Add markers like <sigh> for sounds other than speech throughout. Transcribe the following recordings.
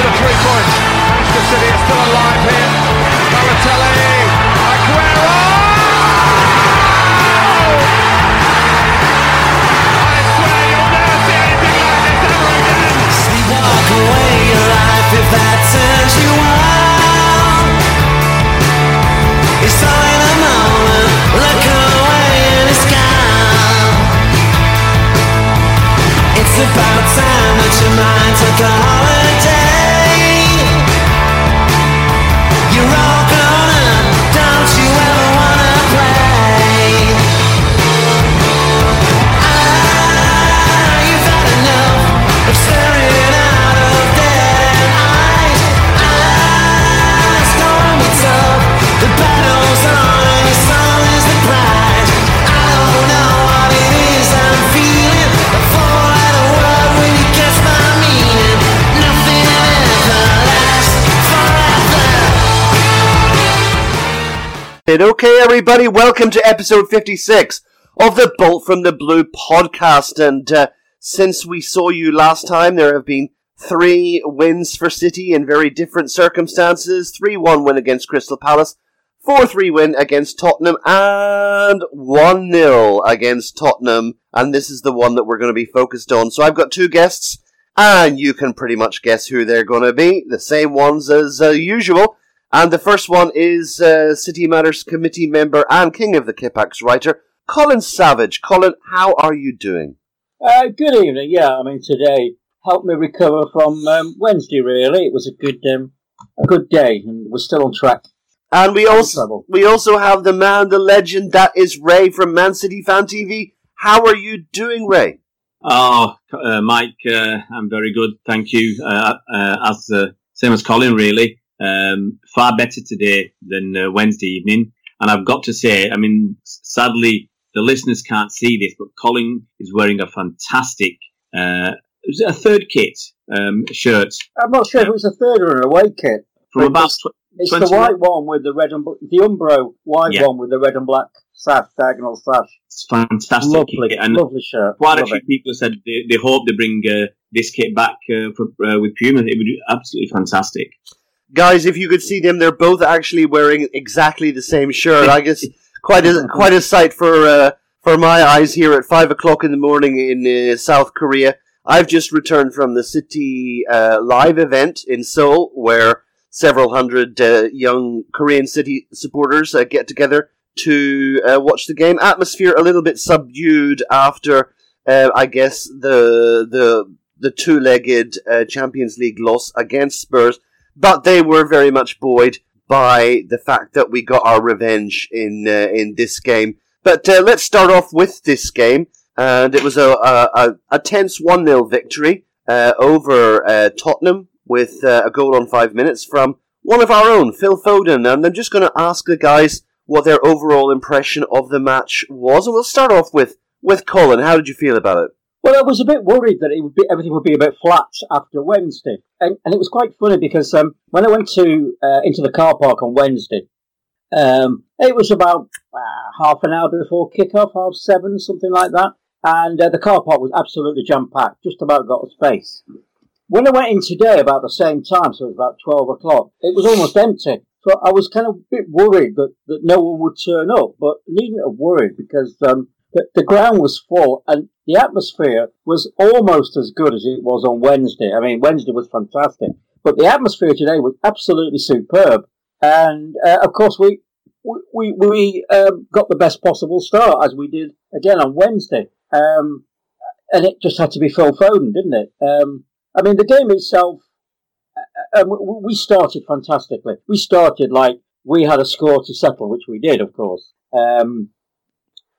for the three points. Manchester City are still alive here. Balotelli, Aguero. I swear you'll never see anything like this ever again. Walk away your life if that turns you on. It's all in a moment. Look away and it's gone. It's about time that your mind took a holiday. Okay, everybody, welcome to episode 56 of the Bolt from the Blue podcast. And uh, since we saw you last time, there have been three wins for City in very different circumstances 3 1 win against Crystal Palace, 4 3 win against Tottenham, and 1 0 against Tottenham. And this is the one that we're going to be focused on. So I've got two guests, and you can pretty much guess who they're going to be. The same ones as uh, usual. And the first one is uh, City Matters committee member and King of the Kippax writer, Colin Savage. Colin, how are you doing? Uh, good evening. Yeah, I mean today helped me recover from um, Wednesday. Really, it was a good um, a good day, and we're still on track. And we also we also have the man, the legend, that is Ray from Man City Fan TV. How are you doing, Ray? Oh, uh, Mike, uh, I'm very good, thank you. Uh, uh, as uh, same as Colin, really. Um, far better today than uh, Wednesday evening, and I've got to say, I mean, sadly, the listeners can't see this, but Colin is wearing a fantastic, uh, is it a third kit um, shirt I'm not sure if it was a third or an away kit. from about. it's- Tw- It's 20 the white one with the red and bl- the Umbro white Yeah. one with the red and black sash, diagonal sash. it's fantastic, Lovely, kit, and lovely shirt. quite a Love few it. people have said they, they hope they bring uh, this kit back uh, for, uh, with Puma. It would be absolutely fantastic. Guys, if you could see them, they're both actually wearing exactly the same shirt. I guess <laughs> quite a quite a sight for uh, for my eyes here at five o'clock in the morning in uh, South Korea. I've just returned from the City uh, live event in Seoul, where several hundred uh, young Korean City supporters uh, get together to uh, watch the game. Atmosphere a little bit subdued after, uh, I guess, the the the two-legged uh, Champions League loss against Spurs but they were very much buoyed by the fact that we got our revenge in uh, in this game. But uh, let's start off with this game, and it was a a, a, tense one 0 victory uh, over uh, Tottenham with uh, a goal on five minutes from one of our own, Phil Foden. And I'm just going to ask the guys what their overall impression of the match was, and we'll start off with with Colin. How did you feel about it? Well, I was a bit worried that it would be everything would be a bit flat after Wednesday, and, and it was quite funny because um, when I went to uh, into the car park on Wednesday, um, it was about uh, half an hour before kick-off, half seven, something like that, and uh, the car park was absolutely jam-packed, just about got a space. When I went in today about the same time, so it was about twelve o'clock, it was almost empty. So I was kind of a bit worried that, that no one would turn up, but needn't have worried because um, the, the ground was full and the atmosphere was almost as good as it was on Wednesday. I mean, Wednesday was fantastic, but the atmosphere today was absolutely superb. And uh, of course, we we we um, got the best possible start as we did again on Wednesday. Um, and it just had to be Phil Foden, didn't it? Um, I mean, the game itself, uh, um, we started fantastically. We started like we had a score to settle, which we did, of course. Um,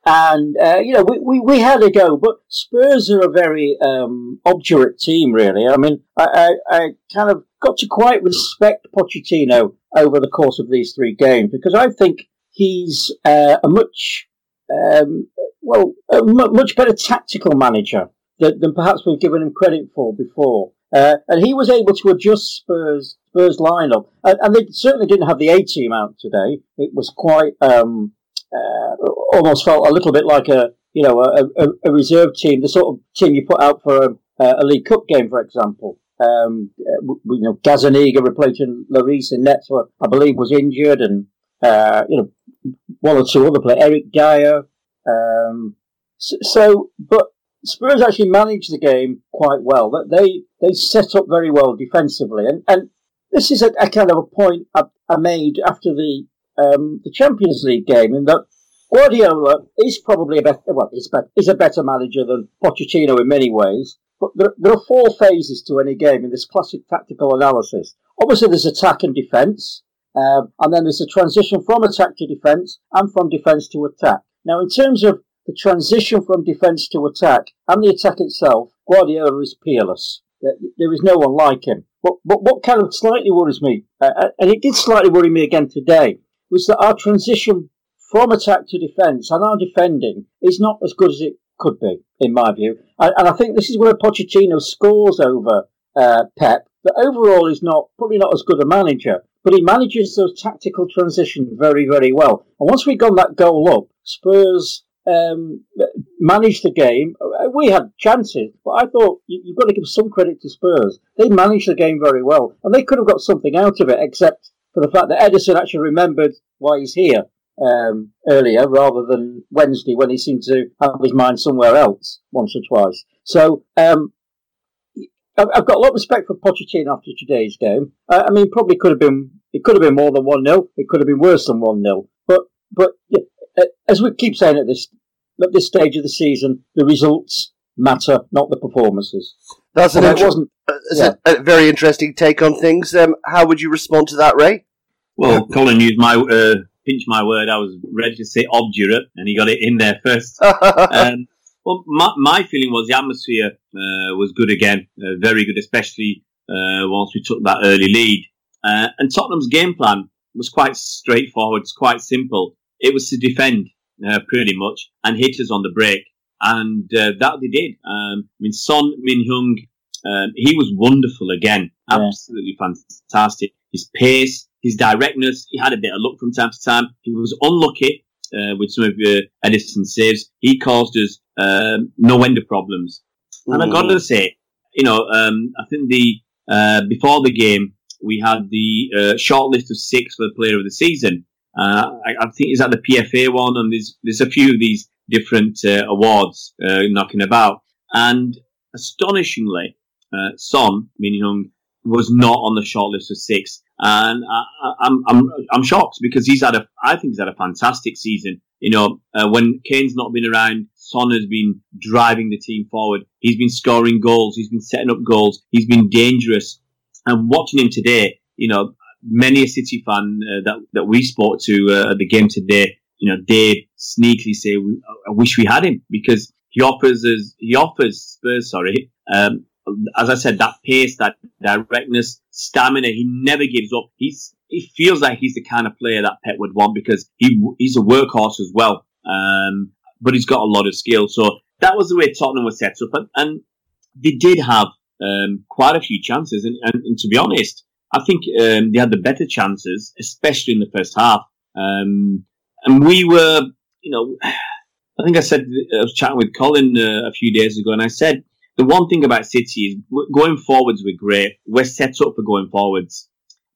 and uh, you know, we, we, we had a go, but Spurs are a very um, obdurate team, really. I mean, I, I, I kind of got to quite respect Pochettino over the course of these three games because I think he's uh, a much um, well, a much better tactical manager than, than perhaps we've given him credit for before. Uh, and he was able to adjust Spurs Spurs lineup, and, and they certainly didn't have the A team out today. It was quite um, uh, almost felt a little bit like a you know a, a, a reserve team, the sort of team you put out for a, a League Cup game, for example. Um, uh, you know, Gazaniga replacing Lloris in nets, I believe was injured, and uh, you know, one or two other players, Eric Dier. Um, so, so, but Spurs actually managed the game quite well. That they they set up very well defensively, and and this is a, a kind of a point I, I made after the um, the Champions League game, in that Guardiola is probably a better well, is, be- is a better manager than Pochettino in many ways. But there, there are four phases to any game in this classic tactical analysis. Obviously, there's attack and defence, um, and then there's a transition from attack to defence and from defence to attack. Now, in terms of the transition from defence to attack and the attack itself, Guardiola is peerless. There- is no one like him. But, but what kind of slightly worries me, uh, and it did slightly worry me again today, was that our transition from attack to defence and our defending is not as good as it could be, in my view. And, and I think this is where Pochettino scores over uh, Pep. That overall is not probably not as good a manager, but he manages those tactical transitions very, very well. And once we got that goal up, Spurs um, managed the game. We had chances, but I thought you, you've got to give some credit to Spurs. They managed the game very well, and they could have got something out of it, except for the fact that Ederson actually remembered why he's here um, earlier rather than Wednesday when he seemed to have his mind somewhere else once or twice. So um, I've got a lot of respect for Pochettino after today's game. I mean, probably could have been it could have been more than one 0 It could have been worse than one 0 But but yeah, uh, as we keep saying at this at this stage of the season, the results matter, not the performances. That's an And inter- wasn't. uh, it's a, a very interesting take on things. Um, how would you respond to that, Ray? Well, Colin used my uh, pinch my word. I was ready to say obdurate, and he got it in there first. <laughs> um, well, my, my feeling was the atmosphere uh, was good again, uh, very good, especially uh, once we took that early lead. Uh, and Tottenham's game plan was quite straightforward, it's quite simple. It was to defend uh, pretty much and hit us on the break, and uh, that they did. Um, I mean, Son Min Hyung, um, he was wonderful again, Yeah. absolutely fantastic. His pace, his directness, he had a bit of luck from time to time. He was unlucky uh, with some of uh, Ederson's saves. He caused us um, no end of problems. And I got to say, you know, um, I think the uh, before the game we had the uh, short list of six for the Player of the Season. Uh, I, I think it's at the PFA one, and there's there's a few of these different uh, awards uh, knocking about. And astonishingly, uh, Son Min Hyung was not on the shortlist of six, and I, I, I'm I'm I'm shocked because he's had a I think he's had a fantastic season. You know, uh, when Kane's not been around, Son has been driving the team forward. He's been scoring goals. He's been setting up goals. He's been dangerous. And watching him today, you know, many a City fan uh, that that we spoke to uh, at the game today, you know, they sneakily say, "We- "I wish we had him," because he offers us, he offers Spurs, sorry, um, as I said, that pace, that directness, stamina. He never gives up. He's he feels like he's the kind of player that Pep would want because he he's a workhorse as well. Um, but he's got a lot of skill. So that was the way Tottenham was set up, and, and they did have um, quite a few chances. And, and, and to be honest, I think um, they had the better chances, especially in the first half. Um, and we were, you know, I think I said I was chatting with Colin uh, a few days ago, and I said the one thing about City is going forwards we're great. We're set up for going forwards,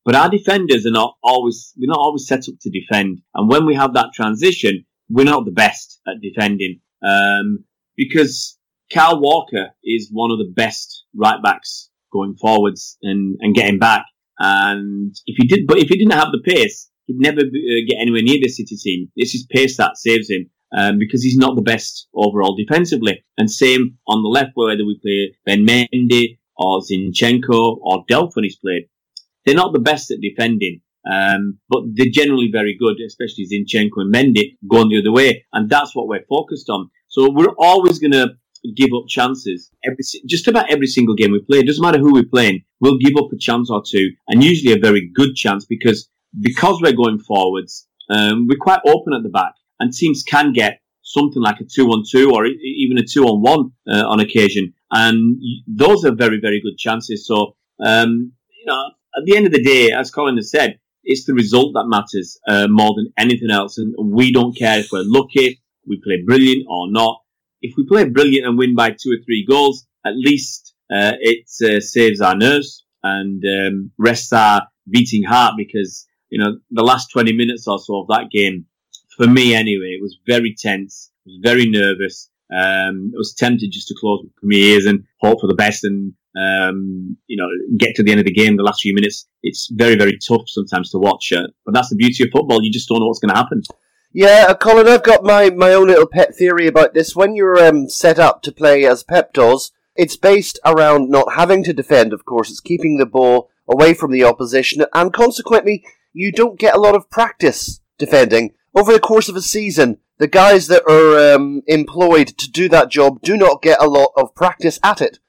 but our defenders are not always. We're not always set up to defend, and when we have that transition, we're not the best at defending um, because Cal Walker is one of the best right backs going forwards and, and getting back. And if he did, but if he didn't have the pace, he'd never be, uh, get anywhere near the City team. It's his pace that saves him. Um, because he's not the best overall defensively. And same on the left, whether we play Ben Mendy or Zinchenko or Delph when he's played. They're not the best at defending, um, but they're generally very good, especially Zinchenko and Mendy going the other way. And that's what we're focused on. So we're always going to give up chances. Every, just about every single game we play, it doesn't matter who we're playing, we'll give up a chance or two, and usually a very good chance because because we're going forwards, um, we're quite open at the back, and teams can get something like a two-on-two or e- even a two-on-one uh, on occasion, and those are very very good chances. So um, you know, at the end of the day, as Colin has said, it's the result that matters uh, more than anything else, and we don't care if we're lucky, we play brilliant or not. If we play brilliant and win by two or three goals, at least uh, it uh, saves our nerves and um, rests our beating heart because you know the last 20 minutes or so of that game, for me anyway, it was very tense. Was very nervous. Um, I was tempted just to close my ears and hope for the best and um, you know, get to the end of the game, the last few minutes, it's very, very tough sometimes to watch. Uh, but that's the beauty of football. You just don't know what's going to happen. Yeah, uh, Colin, I've got my, my own little pet theory about this. When you're um, set up to play as Pep does, it's based around not having to defend, of course. It's keeping the ball away from the opposition, and consequently, you don't get a lot of practice defending. Over the course of a season, the guys that are um, employed to do that job do not get a lot of practice at it.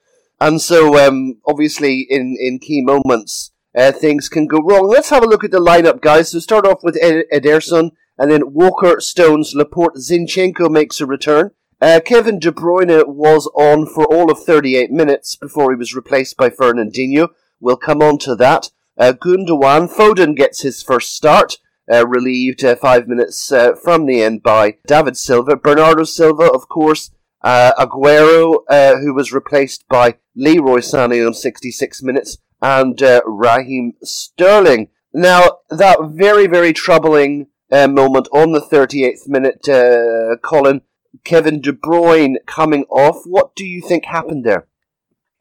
And so, um, obviously, in, in key moments, uh, things can go wrong. Let's have a look at the lineup, guys. So, start off with Ed- Ederson, and then Walker, Stones, Laporte, Zinchenko makes a return. Uh, Kevin De Bruyne was on for all of 38 minutes before he was replaced by Fernandinho. We'll come on to that. Uh, Foden gets his first start, uh, relieved uh, five minutes uh, from the end by David Silva. Bernardo Silva, of course, uh, Aguero, uh, who was replaced by Leroy Sané on 66 minutes, and Raheem Sterling. Now, that very, very troubling moment on the 38th minute, Colin, Kevin De Bruyne coming off. What do you think happened there?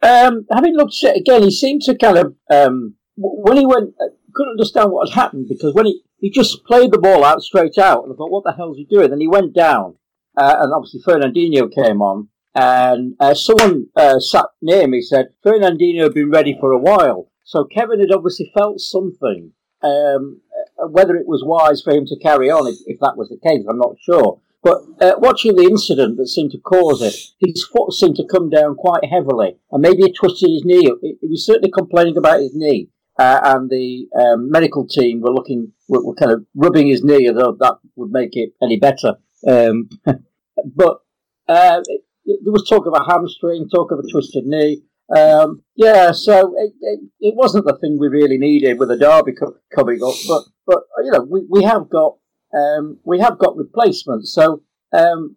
Um, having looked at it again, he seemed to kind of um, when he went, uh, couldn't understand what had happened because when he he just played the ball out straight out, and I thought, what the hell's he doing? Then he went down, uh, and obviously Fernandinho came on, and uh, someone uh, sat near me said Fernandinho had been ready for a while, so Kevin had obviously felt something. Um, uh, whether it was wise for him to carry on, if, if that was the case, I'm not sure. But uh, watching the incident that seemed to cause it, his foot seemed to come down quite heavily, and maybe he twisted his knee. He was certainly complaining about his knee, uh, and the um, medical team were looking, were, were kind of rubbing his knee, though that would make it any better. Um, <laughs> but uh, it- there was talk of a hamstring, talk of a twisted knee. Um, yeah, so it, it, it wasn't the thing we really needed with a derby co- coming up, but but you know we, we have got um, we have got replacements, so um,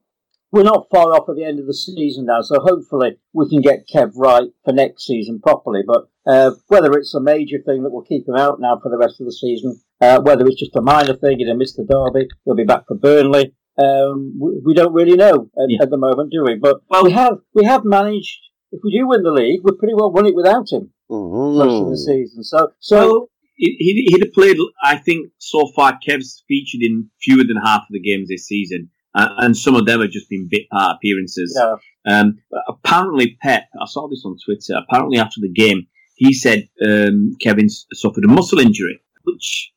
we're not far off at the end of the season now. So hopefully we can get Kev right for next season properly. But uh, whether it's a major thing that will keep him out now for the rest of the season, uh, whether it's just a minor thing, he'll miss the derby, he'll be back for Burnley. Um, we, we don't really know at, Yeah. at the moment, do we? But Well- we have we have managed. If we do win the league, we're pretty well won it without him most of the Mhm. season. So so Well, he, he- he'd have played, I think, so far, Kev's featured in fewer than half of the games this season. Uh, and some of them have just been bit part appearances. yeah, Um, apparently, Pep, I saw this on Twitter, apparently after the game, he said um, Kevin's suffered a muscle injury, which,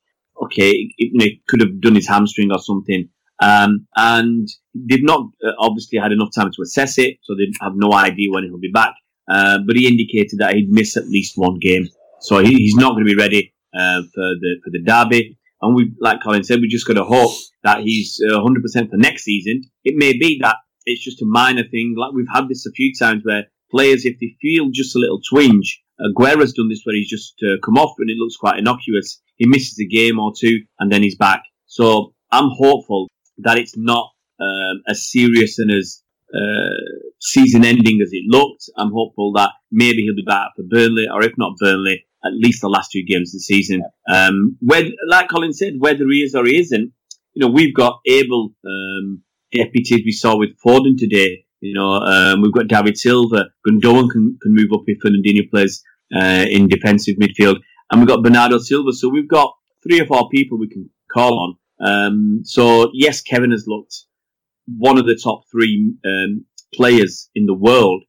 okay, it, you know, could have done his hamstring or something. Um, and they've not uh, obviously had enough time to assess it, so they have no idea when he'll be back. Uh, but he indicated that he'd miss at least one game, so he, he's not going to be ready uh, for the for the derby. And we, like Colin said, we just got to hope that he's uh, 100% for next season. It may be that it's just a minor thing. Like we've had this a few times where players, if they feel just a little twinge, Aguero's done this where he's just uh, come off and it looks quite innocuous. He misses a game or two and then he's back. So I'm hopeful that it's not um, as serious and as uh, season ending as it looked. I'm hopeful that maybe he'll be back for Burnley, or if not Burnley, at least the last two games of the season. Um, whether, like Colin said, whether he is or he isn't, you know, we've got able um, deputies. We saw with Foden today. You know, um, we've got David Silva. Gundogan can, can move up if Fernandinho plays uh, in defensive midfield, and we've got Bernardo Silva. So we've got three or four people we can call on. Um, so yes, Kevin has looked one of the top three um, players in the world,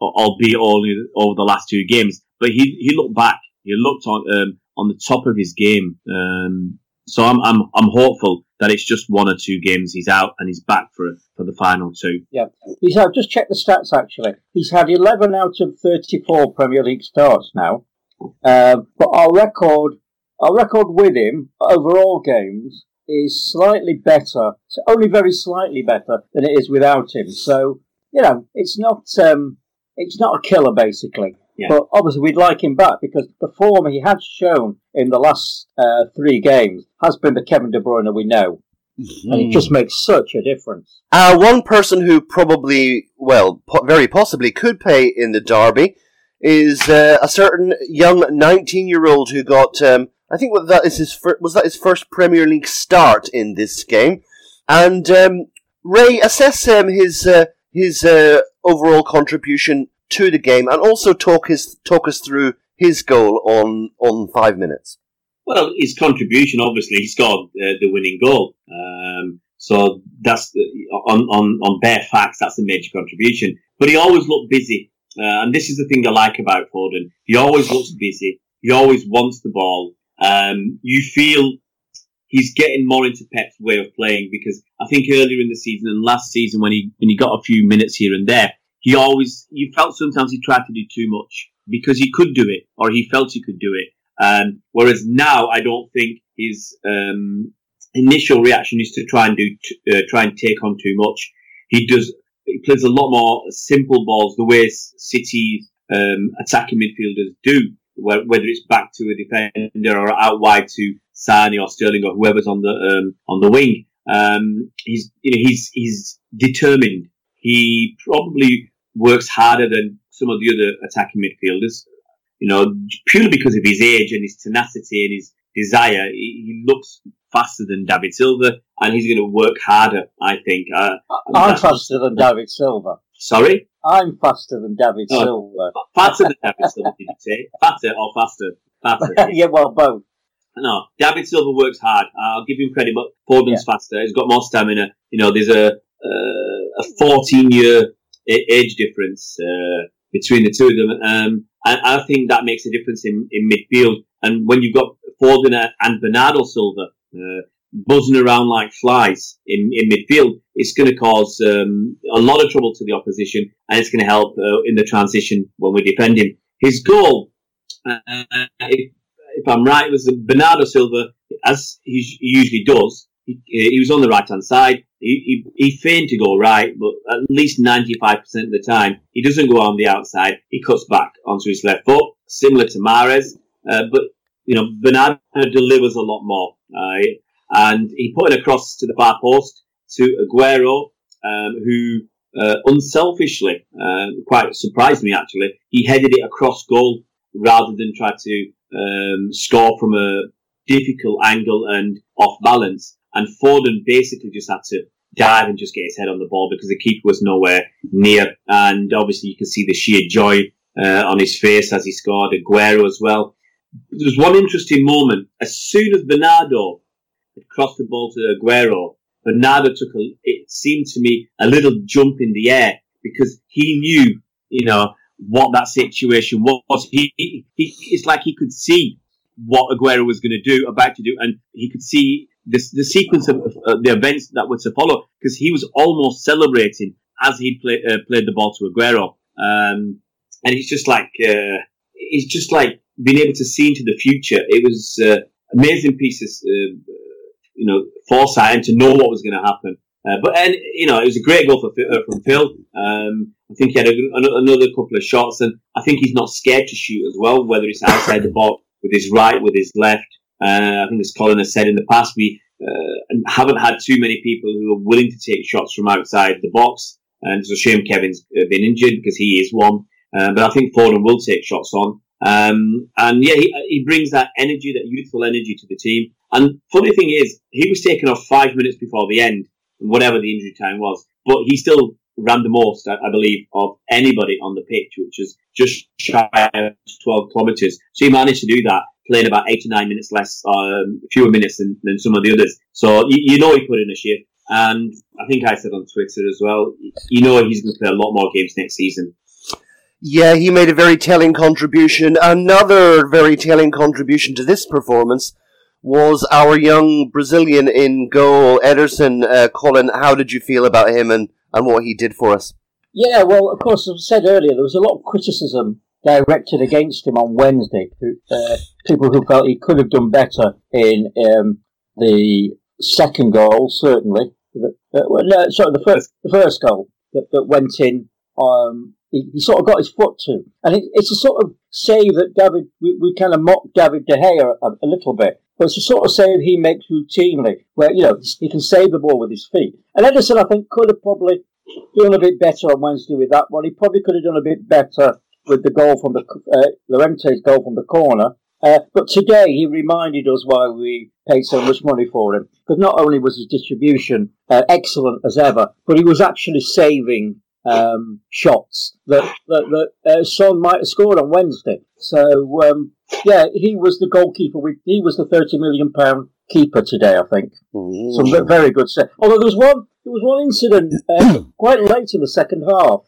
albeit only over the last two games. But he he looked back. He looked on um, on the top of his game. Um, so I'm I'm I'm hopeful that it's just one or two games he's out and he's back for for the final two. Yeah, He's had, just check the stats actually. He's had 11 out of 34 Premier League starts now. Um, but our record, our record with him over all games is slightly better, so only very slightly better than it is without him. So, you know, it's not, um, it's not a killer basically. Yeah. But obviously we'd like him back because the form he has shown in the last uh, three games has been the Kevin De Bruyne we know. And it just makes such a difference. Uh, one person who probably, well, po- very possibly could play in the derby is uh, a certain young 19-year-old who got, um, I think what that is his fir- was that his first Premier League start in this game, and um, Ray assess um, his uh, his uh, overall contribution to the game, and also talk his talk us through his goal on on five minutes. Well, his contribution, obviously, he scored uh, the winning goal. Um, so that's on, on, on bare facts, that's a major contribution. But he always looked busy. Uh, and this is the thing I like about Foden. He always looks busy. He always wants the ball. Um, you feel he's getting more into Pep's way of playing because I think earlier in the season and last season when he, when he got a few minutes here and there, he always, you felt sometimes he tried to do too much because he could do it or he felt he could do it. Um, whereas now, I don't think his um, initial reaction is to try and do t- uh, try and take on too much. He does. He plays a lot more simple balls, the way City um, attacking midfielders do, whether it's back to a defender or out wide to Sané or Sterling or whoever's on the um, on the wing. Um, he's you know he's he's determined. He probably works harder than some of the other attacking midfielders you know, purely because of his age and his tenacity and his desire, he, he looks faster than David Silva, and he's going to work harder. I think. Uh, I'm faster than David Silva. Sorry, I'm faster than David Oh. Silva. faster than David Silva. Did you say faster or faster? Faster. <laughs> yeah, well, both. No, David Silva works hard. I'll give him credit, but Foden's faster. He's got more stamina. You know, there's a uh, a 14 year age difference uh, between the two of them, um, and I think that makes a difference in, in midfield. And when you've got Foden and Bernardo Silva uh, buzzing around like flies in, in midfield, it's going to cause um, a lot of trouble to the opposition, and it's going to help uh, in the transition when we defend him. His goal, uh, if, if I'm right, was Bernardo Silva, as he usually does. He, he was on the right hand side. He, he, he feigned to go right, but at least 95% of the time, he doesn't go on the outside. He cuts back onto his left foot, similar to Mahrez. Uh, but, you know, Bernardo delivers a lot more. Uh, and he put it across to the far post to Aguero, um, who uh, unselfishly, uh, quite surprised me actually, he headed it across goal rather than try to um, score from a difficult angle and off balance. And Foden basically just had to dive and just get his head on the ball because the keeper was nowhere near. And obviously, you can see the sheer joy uh, on his face as he scored. Aguero as well. There was one interesting moment. As soon as Bernardo had crossed the ball to Aguero, Bernardo took a, it seemed to me, a little jump in the air because he knew, you know, what that situation was. He, he, he it's like he could see what Aguero was going to do, about to do, and he could see this, the sequence of uh, the events that were to follow because he was almost celebrating as he play, uh, played the ball to Aguero. Um, and it's just like, uh, it's just like being able to see into the future. It was uh, amazing pieces, uh, you know, foresight and to know what was going to happen. Uh, but and you know, it was a great goal for, from Phil. Um, I think he had a, another couple of shots, and I think he's not scared to shoot as well, whether it's outside the box with his right, with his left. Uh, I think as Colin has said in the past, we uh, haven't had too many people who are willing to take shots from outside the box. And it's a shame Kevin's uh, been injured because he is one. Uh, but I think Foden will take shots on. Um, and yeah, he, he brings that energy, that youthful energy to the team. And funny thing is, he was taken off five minutes before the end, whatever the injury time was, but he still ran the most, I, I believe, of anybody on the pitch, which is just shy of 12 kilometres. So he managed to do that, playing about eight to nine minutes less, um, fewer minutes than, than some of the others. So you, you know he put in a shift. And I think I said on Twitter as well, you know he's going to play a lot more games next season. Yeah, he made a very telling contribution. Another very telling contribution to this performance was our young Brazilian in goal, Ederson. Uh, Colin, how did you feel about him and, and what he did for us? Yeah, well, of course, as I said earlier, there was a lot of criticism directed against him on Wednesday. Uh, people who felt he could have done better in um, the second goal, certainly. The, uh, no, sorry, the first, the first goal that, that went in. Um, he, he sort of got his foot to, and it, it's a sort of save that David. We, we kind of mocked David De Gea a, a little bit, but it's a sort of save he makes routinely, where you know he can save the ball with his feet. And Ederson, I think, could have probably done a bit better on Wednesday with that one. He probably could have done a bit better with the goal from the uh, Llorente's goal from the corner. Uh, but today he reminded us why we paid so much money for him. Because not only was his distribution uh, excellent as ever, but he was actually saving um, shots that that, that uh, Son might have scored on Wednesday. So um, yeah, he was the goalkeeper. With, he was the thirty million pound keeper today, I think. Some ve- very good set. Although there was one, there was one incident uh, <clears throat> quite late in the second half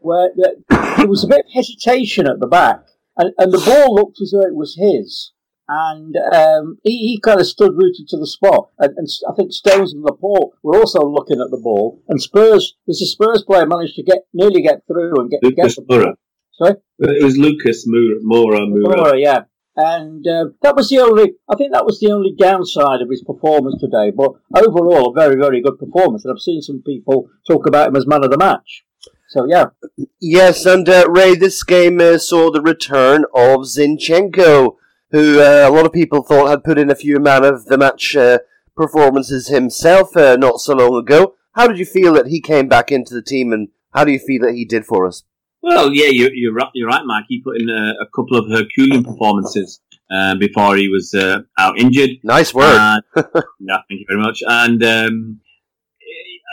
where there, there was a bit of hesitation at the back, and, and the ball looked as though it was his. And um, he, he kind of stood rooted to the spot. And, and I think Stones and Laporte were also looking at the ball. And Spurs, there's a Spurs player managed to get nearly get through and get, get the ball. Moura. Sorry? It was Lucas Moura. Moura, Moura. Moura, yeah. And uh, that was the only, I think that was the only downside of his performance today. But overall, a very, very good performance. And I've seen some people talk about him as man of the match. So, yeah. Yes, and uh, Ray, this game uh, saw the return of Zinchenko, who uh, a lot of people thought had put in a few man of the match uh, performances himself uh, not so long ago. How did you feel that he came back into the team, and how do you feel that he did for us? Well, yeah, you're, you're, right, you're right, Mike. He put in a, a couple of Herculean performances uh, before he was uh, out injured. Nice work. And, no, thank you very much. And um,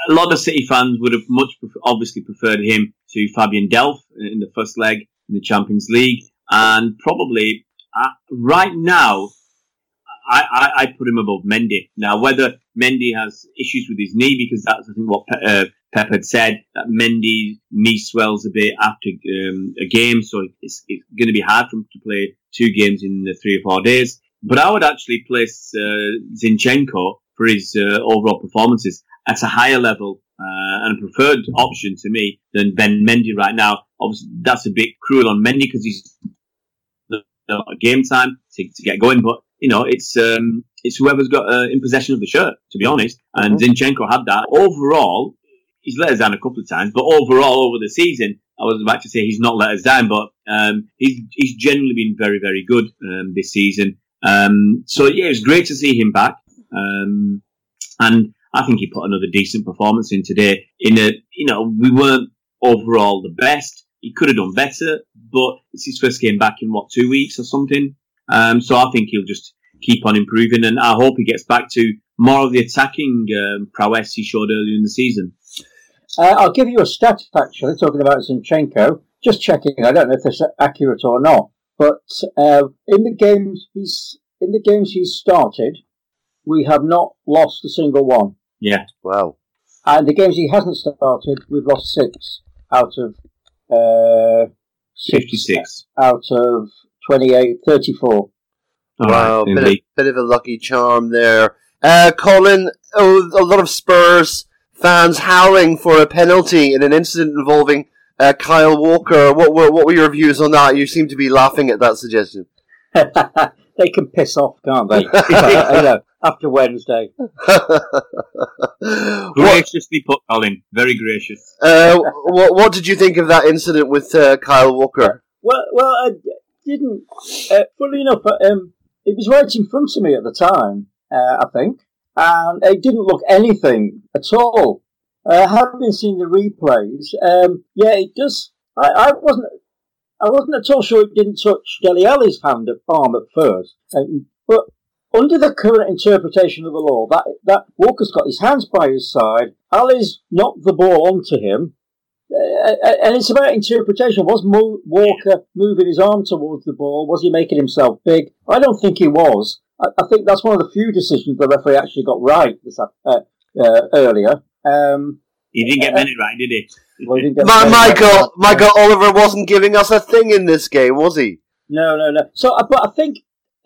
a lot of City fans would have much pref- obviously preferred him to Fabian Delph in the first leg in the Champions League, and probably uh, right now. I, I, I put him above Mendy. Now, whether Mendy has issues with his knee, because that's I think what uh, Pep had said that Mendy's knee swells a bit after um, a game, so it's, it's going to be hard for him to play two games in the three or four days. But I would actually place uh, Zinchenko for his uh, overall performances at a higher level uh, and a preferred option to me than Ben Mendy right now. Obviously, that's a bit cruel on Mendy because he's not a game time to, to get going, but you know, it's um, it's whoever's got uh, in possession of the shirt, to be honest. And Zinchenko had that. Overall, he's let us down a couple of times, but overall over the season, I was about to say he's not let us down, but um, he's he's generally been very very good um, this season. Um, so yeah, it's great to see him back, um, and I think he put another decent performance in today. In a you know we weren't overall the best. He could have done better, but it's his first game back in what two weeks or something. Um, so I think he'll just keep on improving, and I hope he gets back to more of the attacking um, prowess he showed earlier in the season. Uh, I'll give you a stat actually, talking about Zinchenko. Just checking, I don't know if this is accurate or not, but uh, in the games he's in the games he's started, we have not lost a single one. Yeah, Wow. And the games he hasn't started, we've lost six out of uh, six fifty-six. out of 28, 34. Wow, right, bit, of, bit of a lucky charm there. Uh, Colin, oh, a lot of Spurs fans howling for a penalty in an incident involving uh, Kyle Walker. What were what were your views on that? You seem to be laughing at that suggestion. <laughs> they can piss off, can't they? <laughs> <laughs> I know, after Wednesday. Graciously put, Colin. Very gracious. uh, what what did you think of that incident with uh, Kyle Walker? Well, well, I didn't. Uh, funnily enough, uh, um, it was right in front of me at the time. Uh, I think, and it didn't look anything at all. Uh, having been seen the replays, um, yeah, it does. I, I wasn't. I wasn't at all sure it didn't touch Dele Alli's hand at arm at first, um, but under the current interpretation of the law, that that Walker's got his hands by his side. Alli's knocked the ball onto him, uh, and it's about interpretation. Was Mo- Walker moving his arm towards the ball? Was he making himself big? I don't think he was. I, I think that's one of the few decisions the referee actually got right this uh, uh, earlier. Um, He didn't get many right, did he? well, he didn't get Ma- the- Michael Michael Oliver wasn't giving us a thing in this game, was he? No, no, no. So, uh, but I think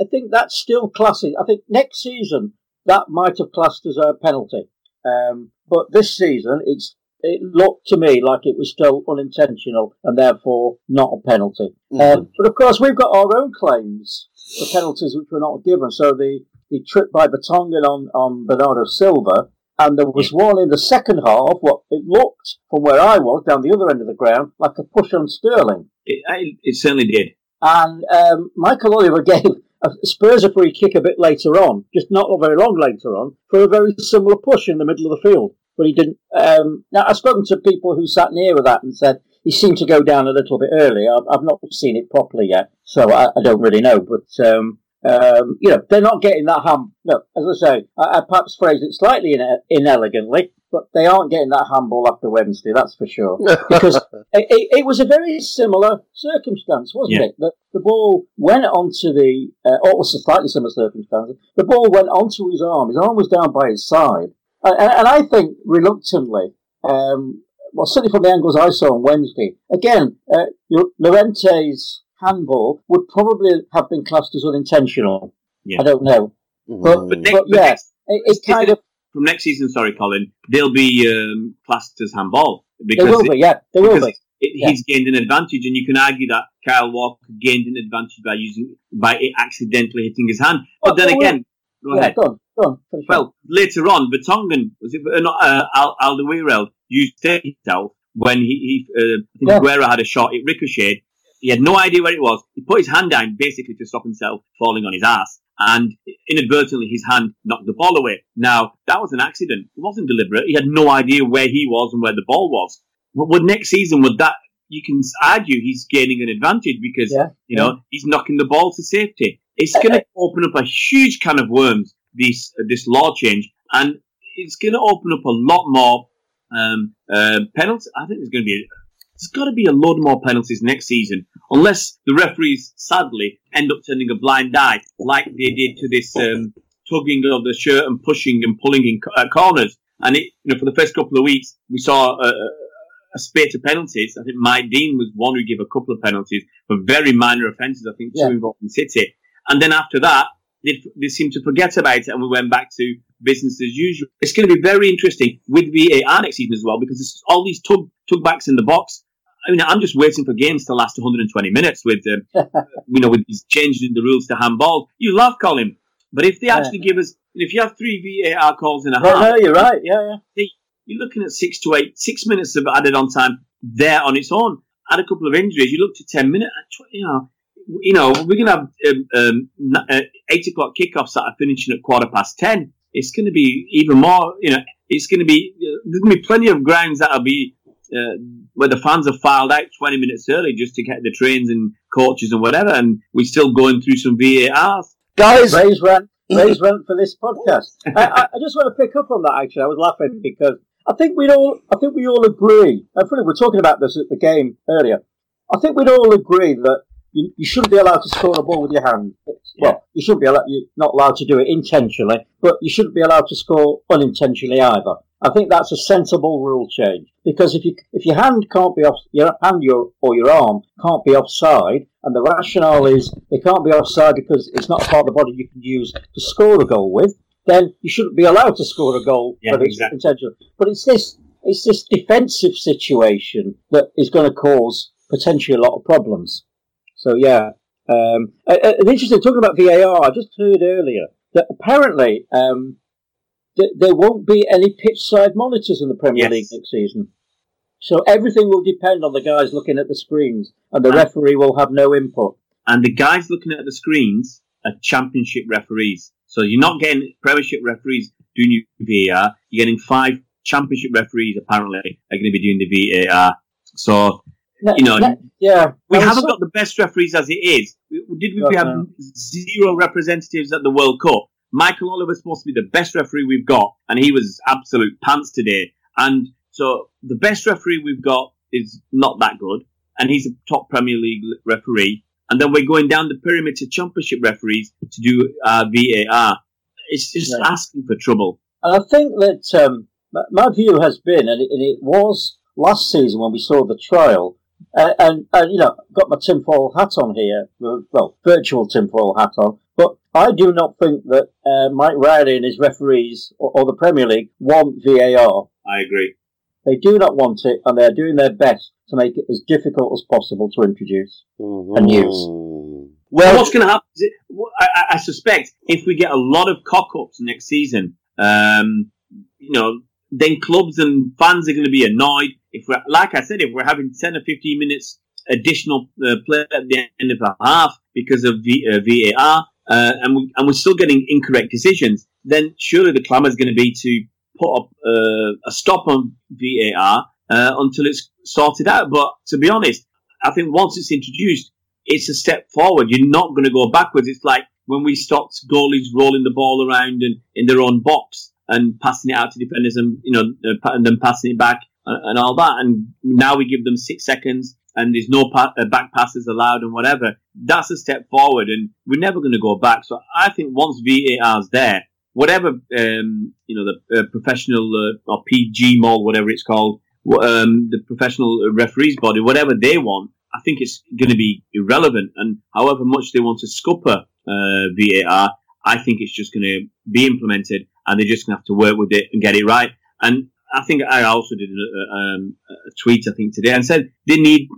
I think that's still classy. I think next season that might have classed as a penalty, um, but this season it's it looked to me like it was still unintentional and therefore not a penalty. Um, but of course, we've got our own claims for penalties which were not given. So the the trip by Vertonghen on on Bernardo Silva. And there was one in the second half, what it looked from where I was, down the other end of the ground, like a push on Sterling. It, I, it certainly did. And um, Michael Oliver <laughs> gave a Spurs a free kick a bit later on, just not very long later on, for a very similar push in the middle of the field. But he didn't. Um, now, I've spoken to people who sat near with that and said he seemed to go down a little bit early. I've, I've not seen it properly yet, so I, I don't really know. But um, um, you know, they're not getting that ham. No, as I say, I, I perhaps phrased it slightly ine- inelegantly, but they aren't getting that handball after Wednesday. That's for sure. <laughs> Because it, it, it was a very similar circumstance, wasn't Yeah. it? The, the ball went onto the, uh, or it was a slightly similar circumstance. The ball went onto his arm. His arm was down by his side. And, and, and I think reluctantly, um, well, certainly from the angles I saw on Wednesday, again, uh, your, Llorente's handball would probably have been classed as unintentional. Yeah. I don't know. But, But next, but but yeah, next- it, it kind of, from next season, sorry, Colin, they'll be um, classed as handball they because will be, yeah, they will because be. it, Yeah. he's gained an advantage, and you can argue that Kyle Walker gained an advantage by using by it accidentally hitting his hand. But Oh, then again, go Yeah, ahead. go on, go on. Well, later on, Vertonghen was it uh, not uh, Al- Alderweireld used it himself when he, he uh, I think Yeah. Guerra had a shot. It ricocheted. He had no idea where it was. He put his hand down basically to stop himself falling on his ass, and inadvertently his hand knocked the ball away. Now that was an accident. It wasn't deliberate. He had no idea where he was and where the ball was. But would next season would that? You can argue he's gaining an advantage because Yeah, you know he's knocking the ball to safety. It's going to open up a huge can of worms. This uh, this law change, and it's going to open up a lot more um, uh, penalties. I think there's going to be there's got to be a load more penalties next season, unless the referees sadly end up turning a blind eye like they did to this um, tugging of the shirt and pushing and pulling in uh, corners. And it, you know, for the first couple of weeks, we saw a, a, a spate of penalties. I think Mike Dean was one who gave a couple of penalties for very minor offences. I think two Yeah. involving City. And then after that, they, they seemed to forget about it, and we went back to business as usual. It's going to be very interesting with VAR next season as well because there's all these tug tug backs in the box. I mean, I'm just waiting for games to last 120 minutes with, um, <laughs> you know, with these changing the rules to handball. You laugh, Colin, but if they Yeah. actually give us, if you have three VAR calls in a half, no, you're right. Yeah, yeah. you're looking at six to eight, six minutes of added on time there on its own. Add a couple of injuries, you look to 10 minutes, you know, you know, we're going to have um, um, uh, eight o'clock kickoffs that are finishing at quarter past 10. It's going to be even more, you know, it's going to be, uh, there's going to be plenty of grounds that'll be, uh, where the fans have filed out 20 minutes early just to get the trains and coaches and whatever, and we're still going through some VARs. Guys, Raise rent, raise rent for this podcast. <laughs> I, I, I just want to pick up on that. Actually, I was laughing because I think we all, I think we all agree. And Philip, we were talking about this at the game earlier. I think we'd all agree that you, you shouldn't be allowed to score a ball with your hand. Well, you shouldn't be allowed. You're not allowed to do it intentionally, but you shouldn't be allowed to score unintentionally either. I think that's a sensible rule change because if you if your hand can't be off your hand your or your arm can't be offside, and the rationale is they can't be offside because it's not a part of the body you can use to score a goal with, then you shouldn't be allowed to score a goal Yeah, but it's exactly. intentional. But it's this it's this defensive situation that is going to cause potentially a lot of problems. So yeah, um, interesting talking about VAR. I just heard earlier that apparently um, th- there won't be any pitch side monitors in the Premier Yes. League next season. So everything will depend on the guys looking at the screens, and the Ah. referee will have no input. and the guys looking at the screens are championship referees. So you're not getting Premiership referees doing your VAR. You're getting five championship referees apparently are going to be doing the VAR. So No- You know, no- yeah, we haven't so- got the best referees as it is. We- Did we No, have no. zero representatives at the World Cup? Michael Oliver's supposed to be the best referee we've got, and he was absolute pants today. And so the best referee we've got is not that good, and he's a top Premier League referee. And then we're going down the pyramid to Championship referees to do uh, VAR. It's just Yeah. asking for trouble. And I think that um, my- my view has been, and it, and it was last season when we saw the trial, uh, and, and you know, got my tinfoil hat on here, well, well, virtual tinfoil hat on, but I do not think that uh, Mike Riley and his referees or, or the Premier League want VAR. I agree. They do not want it, and they are doing their best to make it as difficult as possible to introduce. And use. Well, Well, what's going to happen? Is it, I, I- I suspect if we get a lot of cock ups next season, um, you know, then clubs and fans are going to be annoyed. If we're, like I said, if we're having 10 or 15 minutes additional uh, play at the end of a half because of v, uh, VAR, uh, and, we, and we're still getting incorrect decisions, then surely the clamour is going to be to put up uh, a stop on VAR uh, until it's sorted out. But to be honest, I think once it's introduced, it's a step forward. You're not going to go backwards. It's like when we stopped goalies rolling the ball around and in their own box and passing it out to defenders and you know uh, and then passing it back and, all that. And now we give them six seconds and there's no pa- uh, back passes allowed and whatever. That's a step forward, and we're never going to go back. So I think once VAR's there, whatever um, you know the uh, professional uh, or PGMOL, whatever it's called, um, the professional referees body, whatever they want, I think it's going to be irrelevant. And however much they want to scupper uh, VAR, I think it's just going to be implemented, and they're just going to have to work with it and get it right. And I think I also did a, um, a tweet I think today and said they need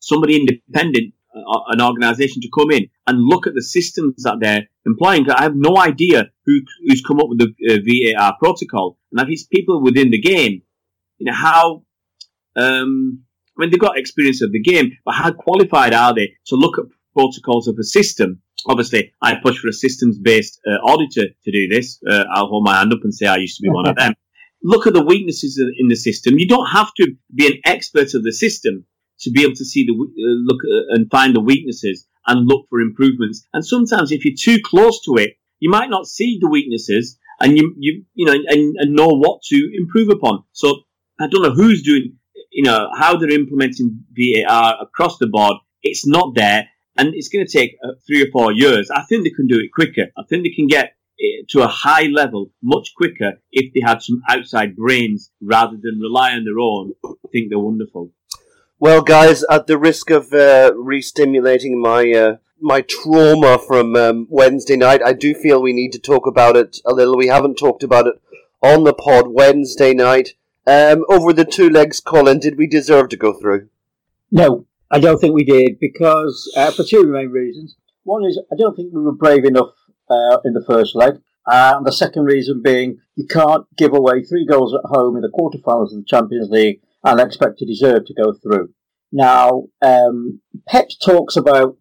somebody independent, uh, an organisation to come in and look at the systems that they're employing. I have no idea who, who's come up with the uh, VAR protocol, and if it's people within the game, you know how. Um, I mean, they've got experience of the game, but how qualified are they to look at protocols of a system? Obviously, I push for a systems-based uh, auditor to do this. Uh, I'll hold my hand up and say I used to be one of them. Look at the weaknesses in the system. You don't have to be an expert of the system to be able to see the uh, look uh, and find the weaknesses and look for improvements. And sometimes, if you're too close to it, you might not see the weaknesses and you you you know and, and know what to improve upon. So I don't know who's doing you know how they're implementing VAR across the board. It's not there, and it's going to take uh, three or four years. I think they can do it quicker. I think they can get to a high level much quicker if they had some outside brains rather than rely on their own. I think they're wonderful. Well, guys, at the risk of uh, re-stimulating my uh, my trauma from um, Wednesday night, I do feel we need to talk about it a little. We haven't talked about it on the pod Wednesday night. Um, over the two legs, Colin, did we deserve to go through? No, I don't think we did because uh, for two main reasons. One is I don't think we were brave enough uh, in the first leg. Uh, and the second reason being you can't give away three goals at home in the quarterfinals of the Champions League and expect to deserve to go through. Now, um, Pep talks about.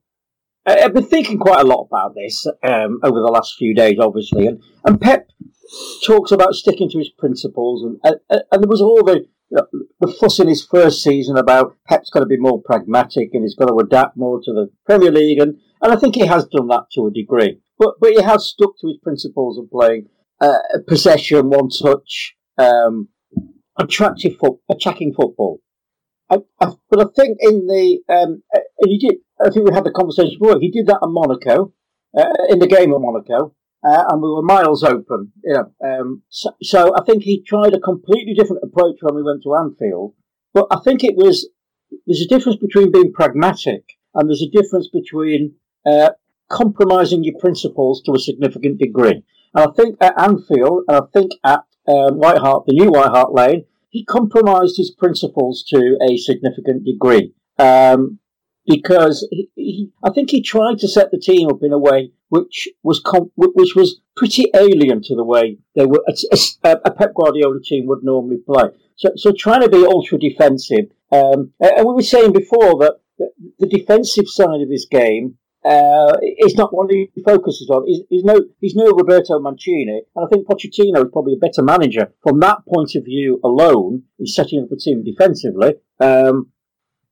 I've been thinking quite a lot about this um, over the last few days, obviously, and, and Pep talks about sticking to his principles, and and, and there was all the you know, the fuss in his first season about Pep's got to be more pragmatic and he's got to adapt more to the Premier League, and, and I think he has done that to a degree. But but he has stuck to his principles of playing uh, possession, one touch, um, attractive fo- attacking football. I, I, but I think in the um, uh, he did. I think we had the conversation before. He did that at Monaco, uh, in the game at Monaco, uh, and we were miles open. You know, um, so, so, I think he tried a completely different approach when we went to Anfield. But I think it was there's a difference between being pragmatic and there's a difference between uh, compromising your principles to a significant degree. And I think at Anfield, and I think at um, White Hart, the new White Hart Lane, he compromised his principles to a significant degree. Um, because he, he, I think he tried to set the team up in a way which was com- which was pretty alien to the way they were a, a, a, Pep Guardiola team would normally play. So, so trying to be ultra defensive, um, and we were saying before that the, defensive side of his game uh, it's not one he focuses on. He's, he's, no he's no Roberto Mancini, and I think Pochettino is probably a better manager from that point of view alone. He's setting up a team defensively, um,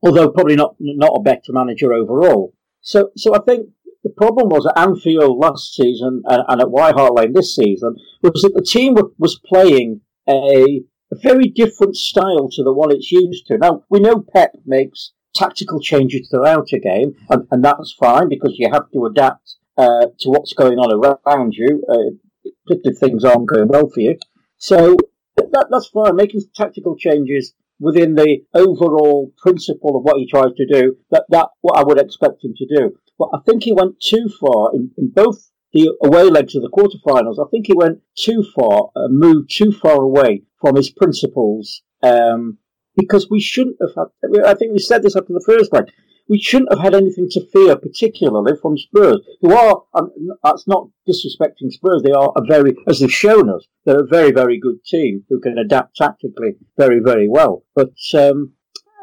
although probably not not a better manager overall. So so I think the problem was at Anfield last season and, and at White Hart Lane this season was that the team was playing a, a very different style to the one it's used to. Now we know Pep makes tactical changes throughout a game, and, and that's fine because you have to adapt uh, to what's going on around you, uh, if things aren't going well for you. So that, that's fine. Making tactical changes within the overall principle of what he tries to do, that that what I would expect him to do. But I think he went too far in, in both the away legs of the quarterfinals. I think he went too far, uh, moved too far away from his principles. Um, because we shouldn't have had. I think we said this after the first leg. We shouldn't have had anything to fear, particularly from Spurs, who are. Um, that's not disrespecting Spurs. They are a very, as they've shown us, they're a very, very good team who can adapt tactically very, very well. But um,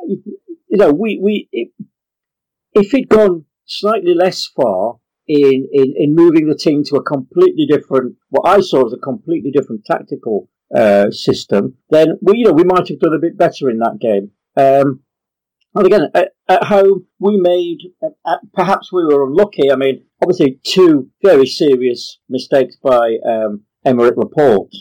you know, we we it, if it'd gone slightly less far in, in, in moving the team to a completely different, what I saw as a completely different tactical uh, system, then we, you know, we might have done a bit better in that game. Um, and again, at, at home, we made, uh, perhaps we were unlucky. I mean, obviously, two very serious mistakes by um, Aymeric Laporte.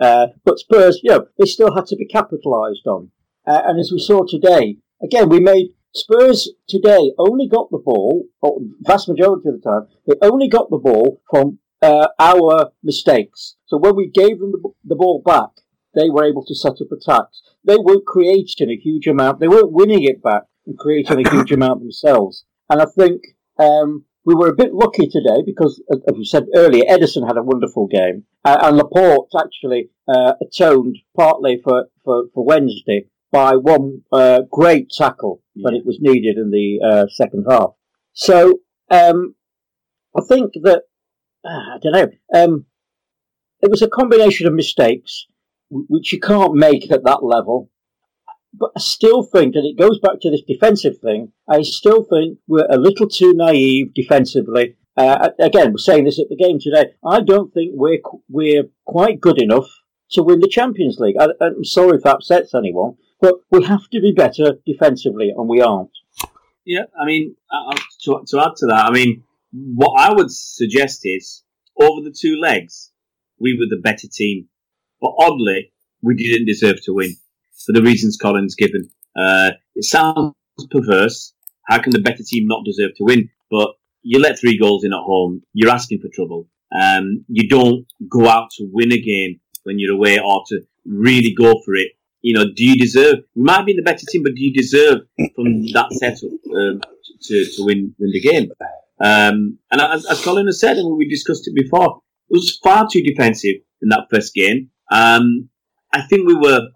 Uh, but Spurs, you know, they still had to be capitalised on. Uh, and as we saw today, again, we made Spurs today only got the ball, or vast majority of the time, they only got the ball from uh, our mistakes. So when we gave them the, the, ball back, they were able to set up attacks. They weren't creating a huge amount. They weren't winning it back and creating a huge amount themselves. And I think um, we were a bit lucky today because, as we said earlier, Ederson had a wonderful game, uh, and Laporte actually uh, atoned partly for, for, for Wednesday by one uh, great tackle when it was needed in the uh, second half. So um, I think that uh, I don't know. Um, it was a combination of mistakes which you can't make at that level. But I still think, and it goes back to this defensive thing, I still think we're a little too naive defensively. Uh, again, we're saying this at the game today. I don't think we're we're quite good enough to win the Champions League. I, am sorry if that upsets anyone, but we have to be better defensively, and we aren't. Yeah, I mean, to, to add to that, I mean, what I would suggest is over the two legs, we were the better team, but oddly, we didn't deserve to win for the reasons Colin's given. Uh, it sounds perverse. How can the better team not deserve to win? But you let three goals in at home, you're asking for trouble. Um, you don't go out to win a game when you're away or to really go for it you know, do you deserve? We might be the better team, but do you deserve from that setup um, to to win win the game? Um, and as, as, Colin has said, and we discussed it before, it was far too defensive in that first game. Um, I think we were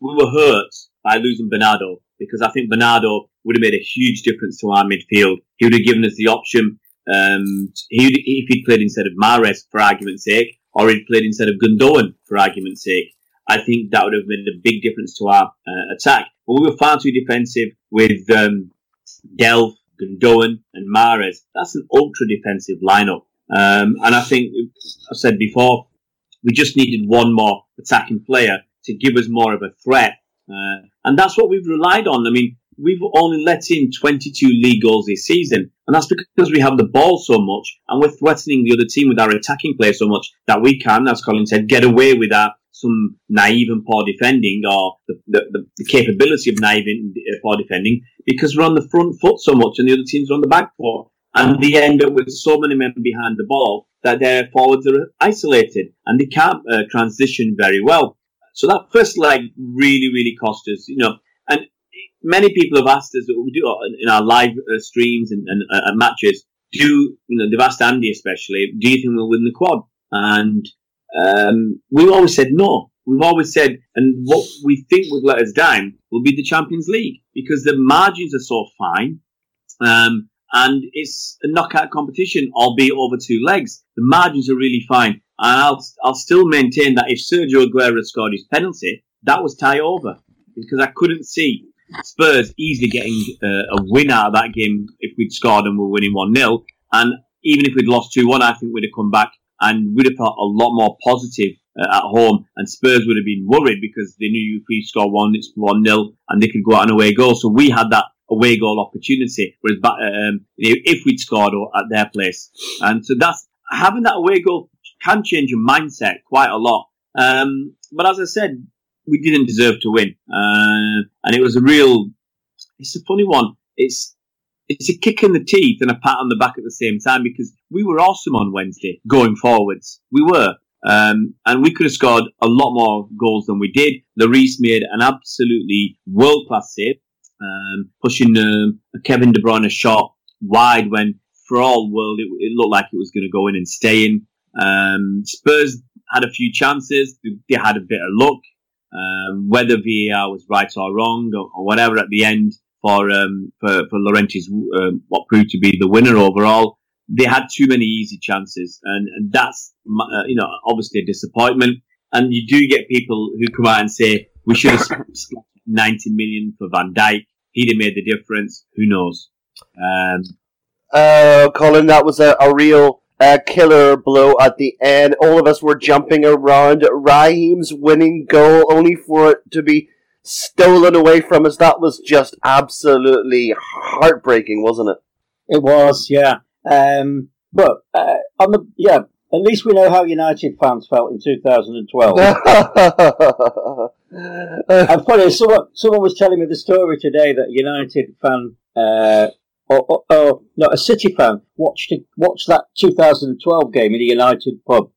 we were hurt by losing Bernardo because I think Bernardo would have made a huge difference to our midfield. He would have given us the option. Um, he if he'd played instead of Mahrez, for argument's sake, or he'd played instead of Gundogan, for argument's sake. I think that would have made a big difference to our uh, attack. But we were far too defensive with um, Delph, Gundogan, and Mahrez. That's an ultra defensive lineup. Um, and I think, I said before, we just needed one more attacking player to give us more of a threat. Uh, and that's what we've relied on. I mean, we've only let in 22 league goals this season. And that's because we have the ball so much and we're threatening the other team with our attacking play so much that we can, as Colin said, get away with that some naive and poor defending or the, the, the capability of naive and uh, poor defending because we're on the front foot so much and the other teams are on the back foot. And they end up with so many men behind the ball that their forwards are isolated and they can't uh, transition very well. So that first leg really, really cost us, you know. And many people have asked us, we do in our live uh, streams and, and uh, matches, do, you know, they've asked Andy especially, do you think we'll win the quad? And um, we've always said no. We've always said, and what we think would let us down will be the Champions League because the margins are so fine. Um, and it's a knockout competition, albeit over two legs. The margins are really fine. And I'll, I'll still maintain that if Sergio Aguero scored his penalty, that was tie over because I couldn't see Spurs easily getting uh, a win out of that game if we'd scored and we're winning 1 0. And even if we'd lost 2 1, I think we'd have come back and we'd have felt a lot more positive uh, at home. And Spurs would have been worried because they knew if we score one, it's one 0 and they could go out an away goal. So we had that away goal opportunity, whereas um, if we'd scored at their place, and so that's having that away goal can change your mindset quite a lot. Um, but as I said, we didn't deserve to win, uh, and it was a real. It's a funny one. It's it's a kick in the teeth and a pat on the back at the same time because we were awesome on Wednesday going forwards. We were. Um, and we could have scored a lot more goals than we did. Lloris made an absolutely world class save, um, pushing um, Kevin De Bruyne shot wide when, for all world, it, it looked like it was going to go in and stay in. Um, Spurs had a few chances. They had a bit of luck. Um, whether VAR was right or wrong or, or whatever at the end, for um, for for Llorente's um, what proved to be the winner overall. They had too many easy chances, and, and that's uh, you know obviously a disappointment. And you do get people who come out and say we should have spent 90 million for Van Dijk. He'd have made the difference. Who knows? Um, uh, Colin, that was a, a real uh, killer blow at the end. All of us were jumping around. Raheem's winning goal, only for it to be stolen away from us. That was just absolutely heartbreaking, wasn't it? It was, yeah. Um, but uh, on the yeah, at least we know how United fans felt in 2012. <laughs> and funny, someone someone was telling me the story today that United fan, uh, or, or, or no, a City fan watched watched that 2012 game in a United pub,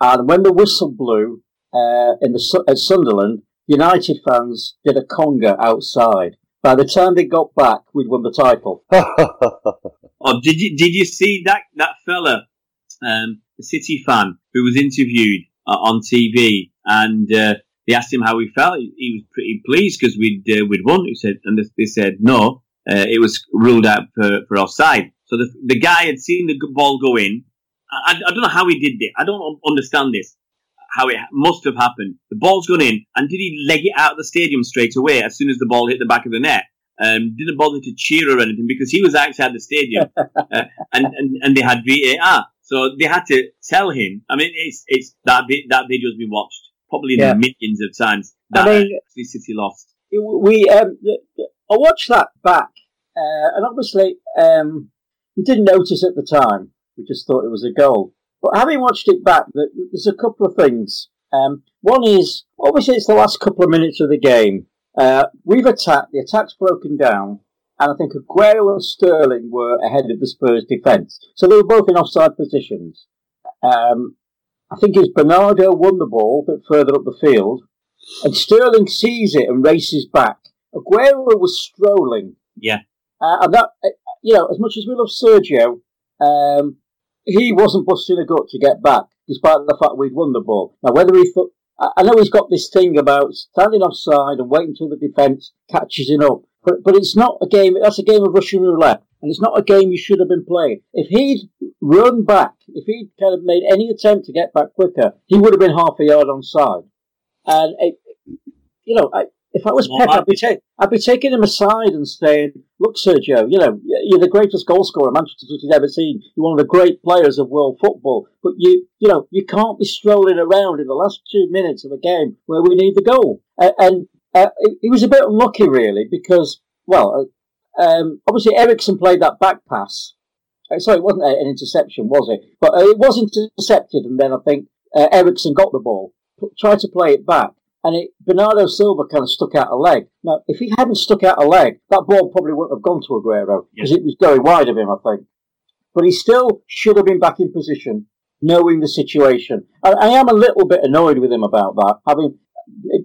and when the whistle blew uh, in the at Sunderland, United fans did a conga outside. By the time they got back, we'd won the title. <laughs> Oh, did you did you see that that fella, um, the City fan who was interviewed uh, on TV, and uh, they asked him how he felt. He, he was pretty pleased because we'd uh, we'd won. He said, and they said no, uh, it was ruled out for, for offside. So the the guy had seen the ball go in. I, I don't know how he did it. I don't understand this. How it must have happened. The ball's gone in, and did he leg it out of the stadium straight away as soon as the ball hit the back of the net? um, didn't bother to cheer or anything because he was outside the stadium, <laughs> uh, and, and and they had VAR, so they had to tell him. I mean, it's it's that that video's been watched probably Yeah. millions of times. That I mean- City lost. we um, I watched that back, uh, and obviously um, we didn't notice at the time. We just thought it was a goal. But having watched it back, there's a couple of things. Um, one is obviously it's the last couple of minutes of the game. Uh, we've attacked. The attack's broken down, and I think Aguero and Sterling were ahead of the Spurs defence, so they were both in offside positions. Um, I think it's Bernardo won the ball a bit further up the field, and Sterling sees it and races back. Aguero was strolling. Yeah. Uh, and that, uh, you know, as much as we love Sergio, um, he wasn't busting a gut to get back, despite the fact we'd won the ball. Now, whether he thought, I know he's got this thing about standing offside and waiting until the defence catches him up, but, but it's not a game, that's a game of Russian roulette, and it's not a game you should have been playing. If he'd run back, if he'd kind of made any attempt to get back quicker, he would have been half a yard onside. And, it, you know, I, if I was Well, Pep, I'd be, ta- I'd be taking him aside and saying, look, Sergio, you know, you're the greatest goal scorer Manchester City's ever seen. You're one of the great players of world football. But you, you know, you can't be strolling around in the last two minutes of a game where we need the goal. Uh, and uh, he- he was a bit unlucky, really, because, well, uh, um, obviously Eriksen played that back pass. Uh, sorry, it wasn't an interception, was it? But uh, it was intercepted, and then I think uh, Eriksen got the ball, p- tried to play it back, and it, Bernardo Silva kind of stuck out a leg. Now, if he hadn't stuck out a leg, that ball probably wouldn't have gone to Aguero because it was going wide of him, I think. But he still should have been back in position, knowing the situation. I, I am a little bit annoyed with him about that. Having,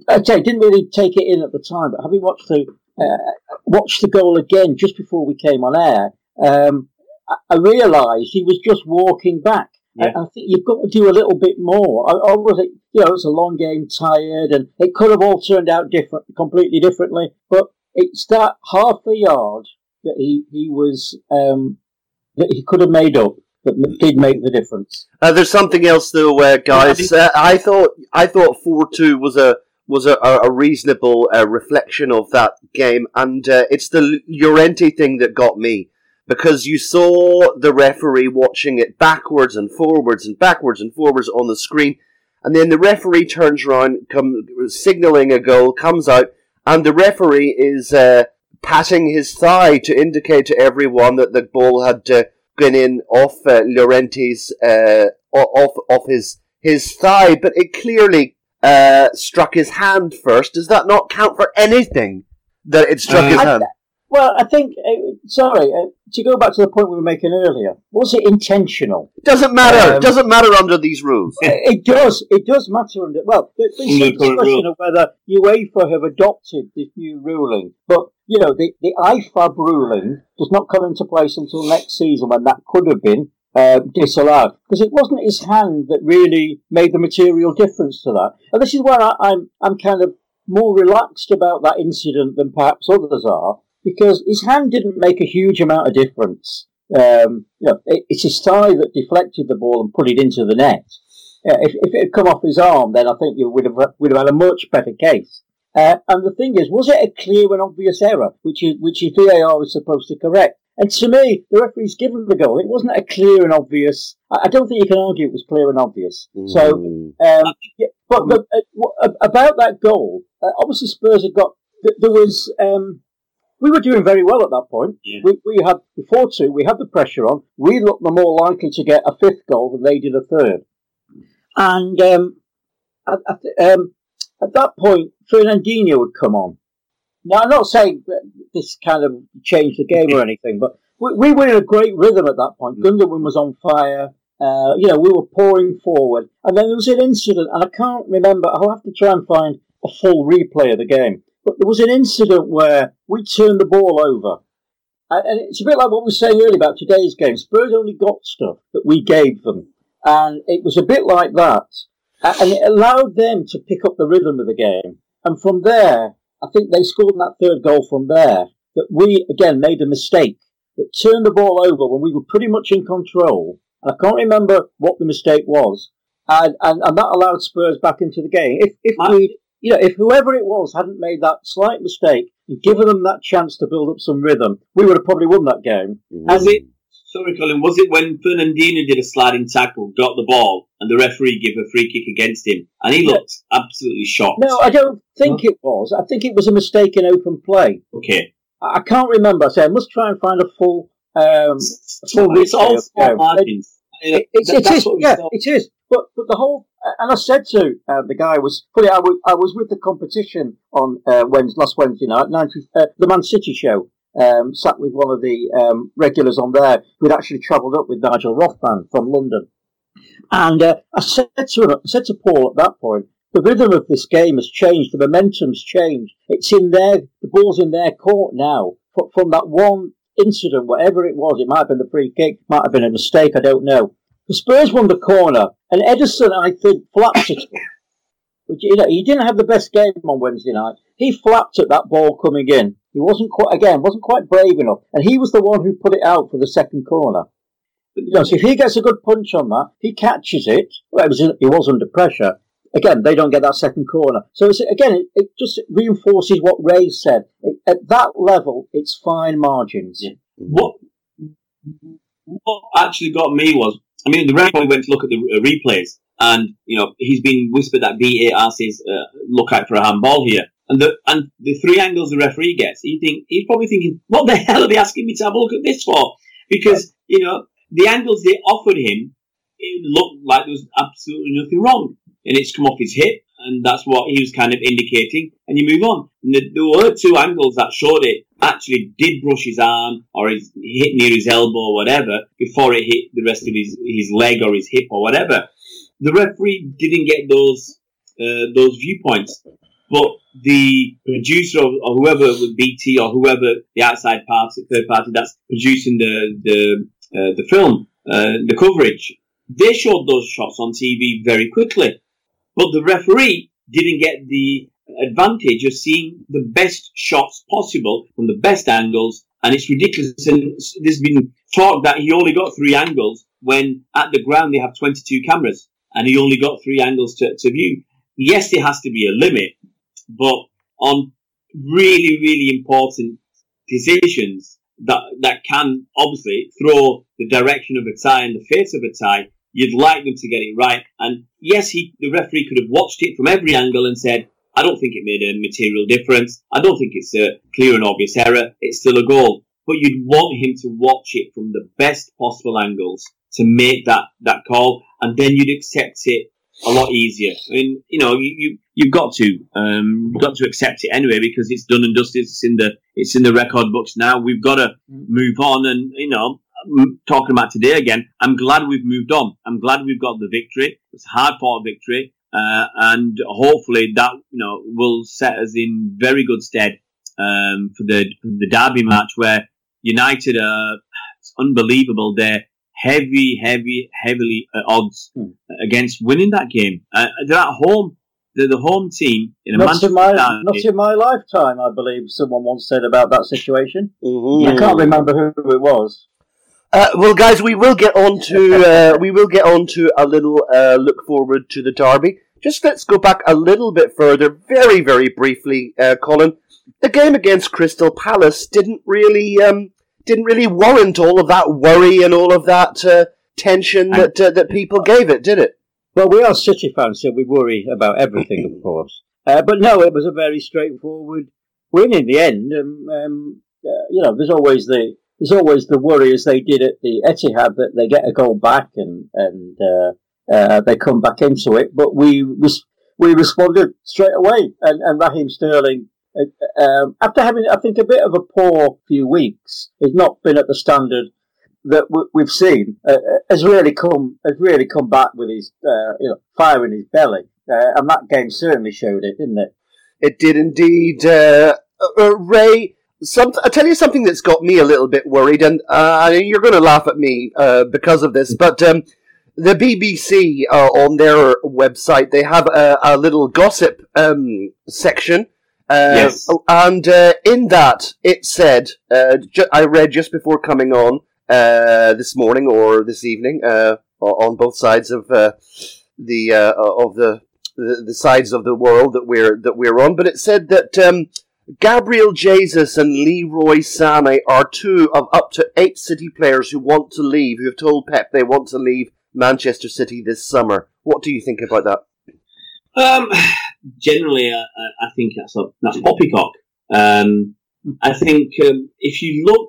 I didn't really take it in at the time, but having watched the uh, watched the goal again just before we came on air, um, I, I realised he was just walking back. I, Yeah. I think you've got to do a little bit more. I, I was, you know, it's a long game, tired, and it could have all turned out different, completely differently. But it's that half a yard that he he was um, that he could have made up that did make the difference. Uh, there's something else though, uh, guys. Uh, I thought I thought four two was a was a, a a reasonable uh, reflection of that game, and uh, it's the Llorente thing that got me because you saw the referee watching it backwards and forwards and backwards and forwards on the screen, and then the referee turns around, come signaling a goal, comes out, and the referee is uh, patting his thigh to indicate to everyone that the ball had uh, gone in off uh, Llorente's uh, off off his his thigh, but it clearly uh, struck his hand first. Does that not count for anything? That it struck Uh, his hand. Well, I think uh, sorry uh, to go back to the point we were making earlier. Was it intentional? It Doesn't matter. Um, Doesn't matter under these rules. <laughs> it does. It does matter. Under, well, there's been some the current discussion rule. of whether UEFA have adopted this new ruling, but you know the the IFAB ruling does not come into place until next season when that could have been uh, disallowed because it wasn't his hand that really made the material difference to that. And this is where I, I'm I'm kind of more relaxed about that incident than perhaps others are because his hand didn't make a huge amount of difference. Um, you know, it, it's his thigh that deflected the ball and put it into the net. Yeah, if, if it had come off his arm, then I think you would have would have had a much better case. Uh, and the thing is, was it a clear and obvious error, which is which is VAR is supposed to correct? And to me, the referee's given the goal. It wasn't a clear and obvious. I don't think you can argue it was clear and obvious. So, Mm. um, yeah, but, but uh, about that goal, uh, obviously Spurs had got. There was. Um, we were doing very well at that point. Yeah. We, we had before two. We had the pressure on. We looked the more likely to get a fifth goal than they did a third. And um, at, at, um, at that point, Fernandinho would come on. Now, I'm not saying that this kind of changed the game or anything, but we, we were in a great rhythm at that point. Gundogan was on fire. Uh, you know, we were pouring forward. And then there was an incident, and I can't remember. I'll have to try and find a full replay of the game. But there was an incident where we turned the ball over. And, and it's a bit like what we were saying earlier about today's game. Spurs only got stuff that we gave them. And it was a bit like that. And it allowed them to pick up the rhythm of the game. And from there, I think they scored that third goal from there. That we, again, made a mistake. That turned the ball over when we were pretty much in control. And I can't remember what the mistake was. And, and, and that allowed Spurs back into the game. If, if we, you know, if whoever it was hadn't made that slight mistake and given them that chance to build up some rhythm, we would have probably won that game. Was it? Sorry, Colin. Was it when Fernandinho did a sliding tackle, got the ball, and the referee gave a free kick against him, and he looked absolutely shocked? No, I don't think it was. I think it was a mistake in open play. Okay. I I can't remember. I say I must try and find a full. Um, full It's all replay of the small margins. It, it's, it that's is, what we yeah, saw. it is. But but the whole and I said to uh, the guy was funny. I was I was with the competition on uh, Wednesday, last Wednesday night, 90, uh, the Man City show. Um, sat with one of the um, regulars on there who'd actually travelled up with Nigel Rothman from London, and uh, I said to him, I said to Paul at that point, the rhythm of this game has changed, the momentum's changed. It's in their the ball's in their court now. From that one incident, whatever it was, it might have been the free kick, might have been a mistake, I don't know. The Spurs won the corner, and Ederson, I think, flapped it. Which, you know, he didn't have the best game on Wednesday night. He flapped at that ball coming in. He wasn't quite, again, wasn't quite brave enough. And he was the one who put it out for the second corner. But, you know, so if he gets a good punch on that, he catches it. Well, it was, he was under pressure. Again, they don't get that second corner. So again, it, it just reinforces what Ray said. It, at that level, it's fine margins. What what actually got me was, I mean, the referee went to look at the uh, replays, and you know he's been whispered that VAR says uh, look out for a handball here, and the and the three angles the referee gets, he think he's probably thinking, what the <laughs> hell are they asking me to have a look at this for? Because you know the angles they offered him, it looked like there was absolutely nothing wrong, and it's come off his hip. And that's what he was kind of indicating, and you move on. And the, there were two angles that showed it actually did brush his arm or his hit near his elbow or whatever before it hit the rest of his, his leg or his hip or whatever. The referee didn't get those uh, those viewpoints, but the producer or, or whoever with BT or whoever the outside party, third party that's producing the the uh, the film, uh, the coverage, they showed those shots on TV very quickly, but the referee didn't get the advantage of seeing the best shots possible from the best angles, and it's ridiculous. And there's been talk that he only got three angles when at the ground they have 22 cameras, and he only got three angles to, to view. Yes, there has to be a limit, but on really, really important decisions that that can obviously throw the direction of a tie and the face of a tie, you'd like them to get it right. And yes, he the referee could have watched it from every angle and said, I don't think it made a material difference. I don't think it's a clear and obvious error. It's still a goal. But you'd want him to watch it from the best possible angles to make that, that call, and then you'd accept it a lot easier. I mean, you know, you, you you've got to um, you've got to accept it anyway because it's done and dusted. It's in the it's in the record books now. We've got to move on, and you know, talking about today again. I'm glad we've moved on. I'm glad we've got the victory. It's hard fought victory, uh, and hopefully that you know will set us in very good stead um, for the for the derby match where United are it's unbelievable. They're heavy, heavy, heavily uh, odds Hmm. against winning that game. Uh, they're at home. They're the home team in a Not Manchester in my derby. not in my lifetime, I believe someone once said about that situation. Mhm. I can't remember who it was. Uh, well, guys, we will get on to <laughs> uh, we will get on to a little uh, look forward to the derby. Just let's go back a little bit further, very very briefly, uh, Colin. The game against Crystal Palace didn't really um, didn't really warrant all of that worry and all of that uh, tension that uh, that people gave it, did it? Well, we are City fans, so we worry about everything, of <clears throat> course. Uh, but no, it was a very straightforward win in the end. Um, um, uh, you know, there's always the there's always the worry, as they did at the Etihad, that they get a goal back and and uh, uh, they come back into it. But we we, responded straight away, and, and Raheem Sterling. uh, Um, after having, I think, a bit of a poor few weeks, has not been at the standard that we've seen. Uh, uh, has really come has really come back with his uh, you know fire in his belly, and that game certainly showed it, didn't it? It did indeed. Ray, some, I'll tell you something that's got me a little bit worried, and uh, you're going to laugh at me uh, because of this, but um, the BBC uh, on their website, they have a, a little gossip um, section. Uh, Yes. And uh, in that, it said, uh, ju- I read just before coming on uh, this morning or this evening, uh, on both sides of uh, the uh, of the, the the sides of the world that we're that we're on. But it said that um, Gabriel Jesus and Leroy Sané are two of up to eight City players who want to leave, who have told Pep they want to leave Manchester City this summer. What do you think about that? Um, generally, I, I I think that's a, that's poppycock. Um, I think um, if you look,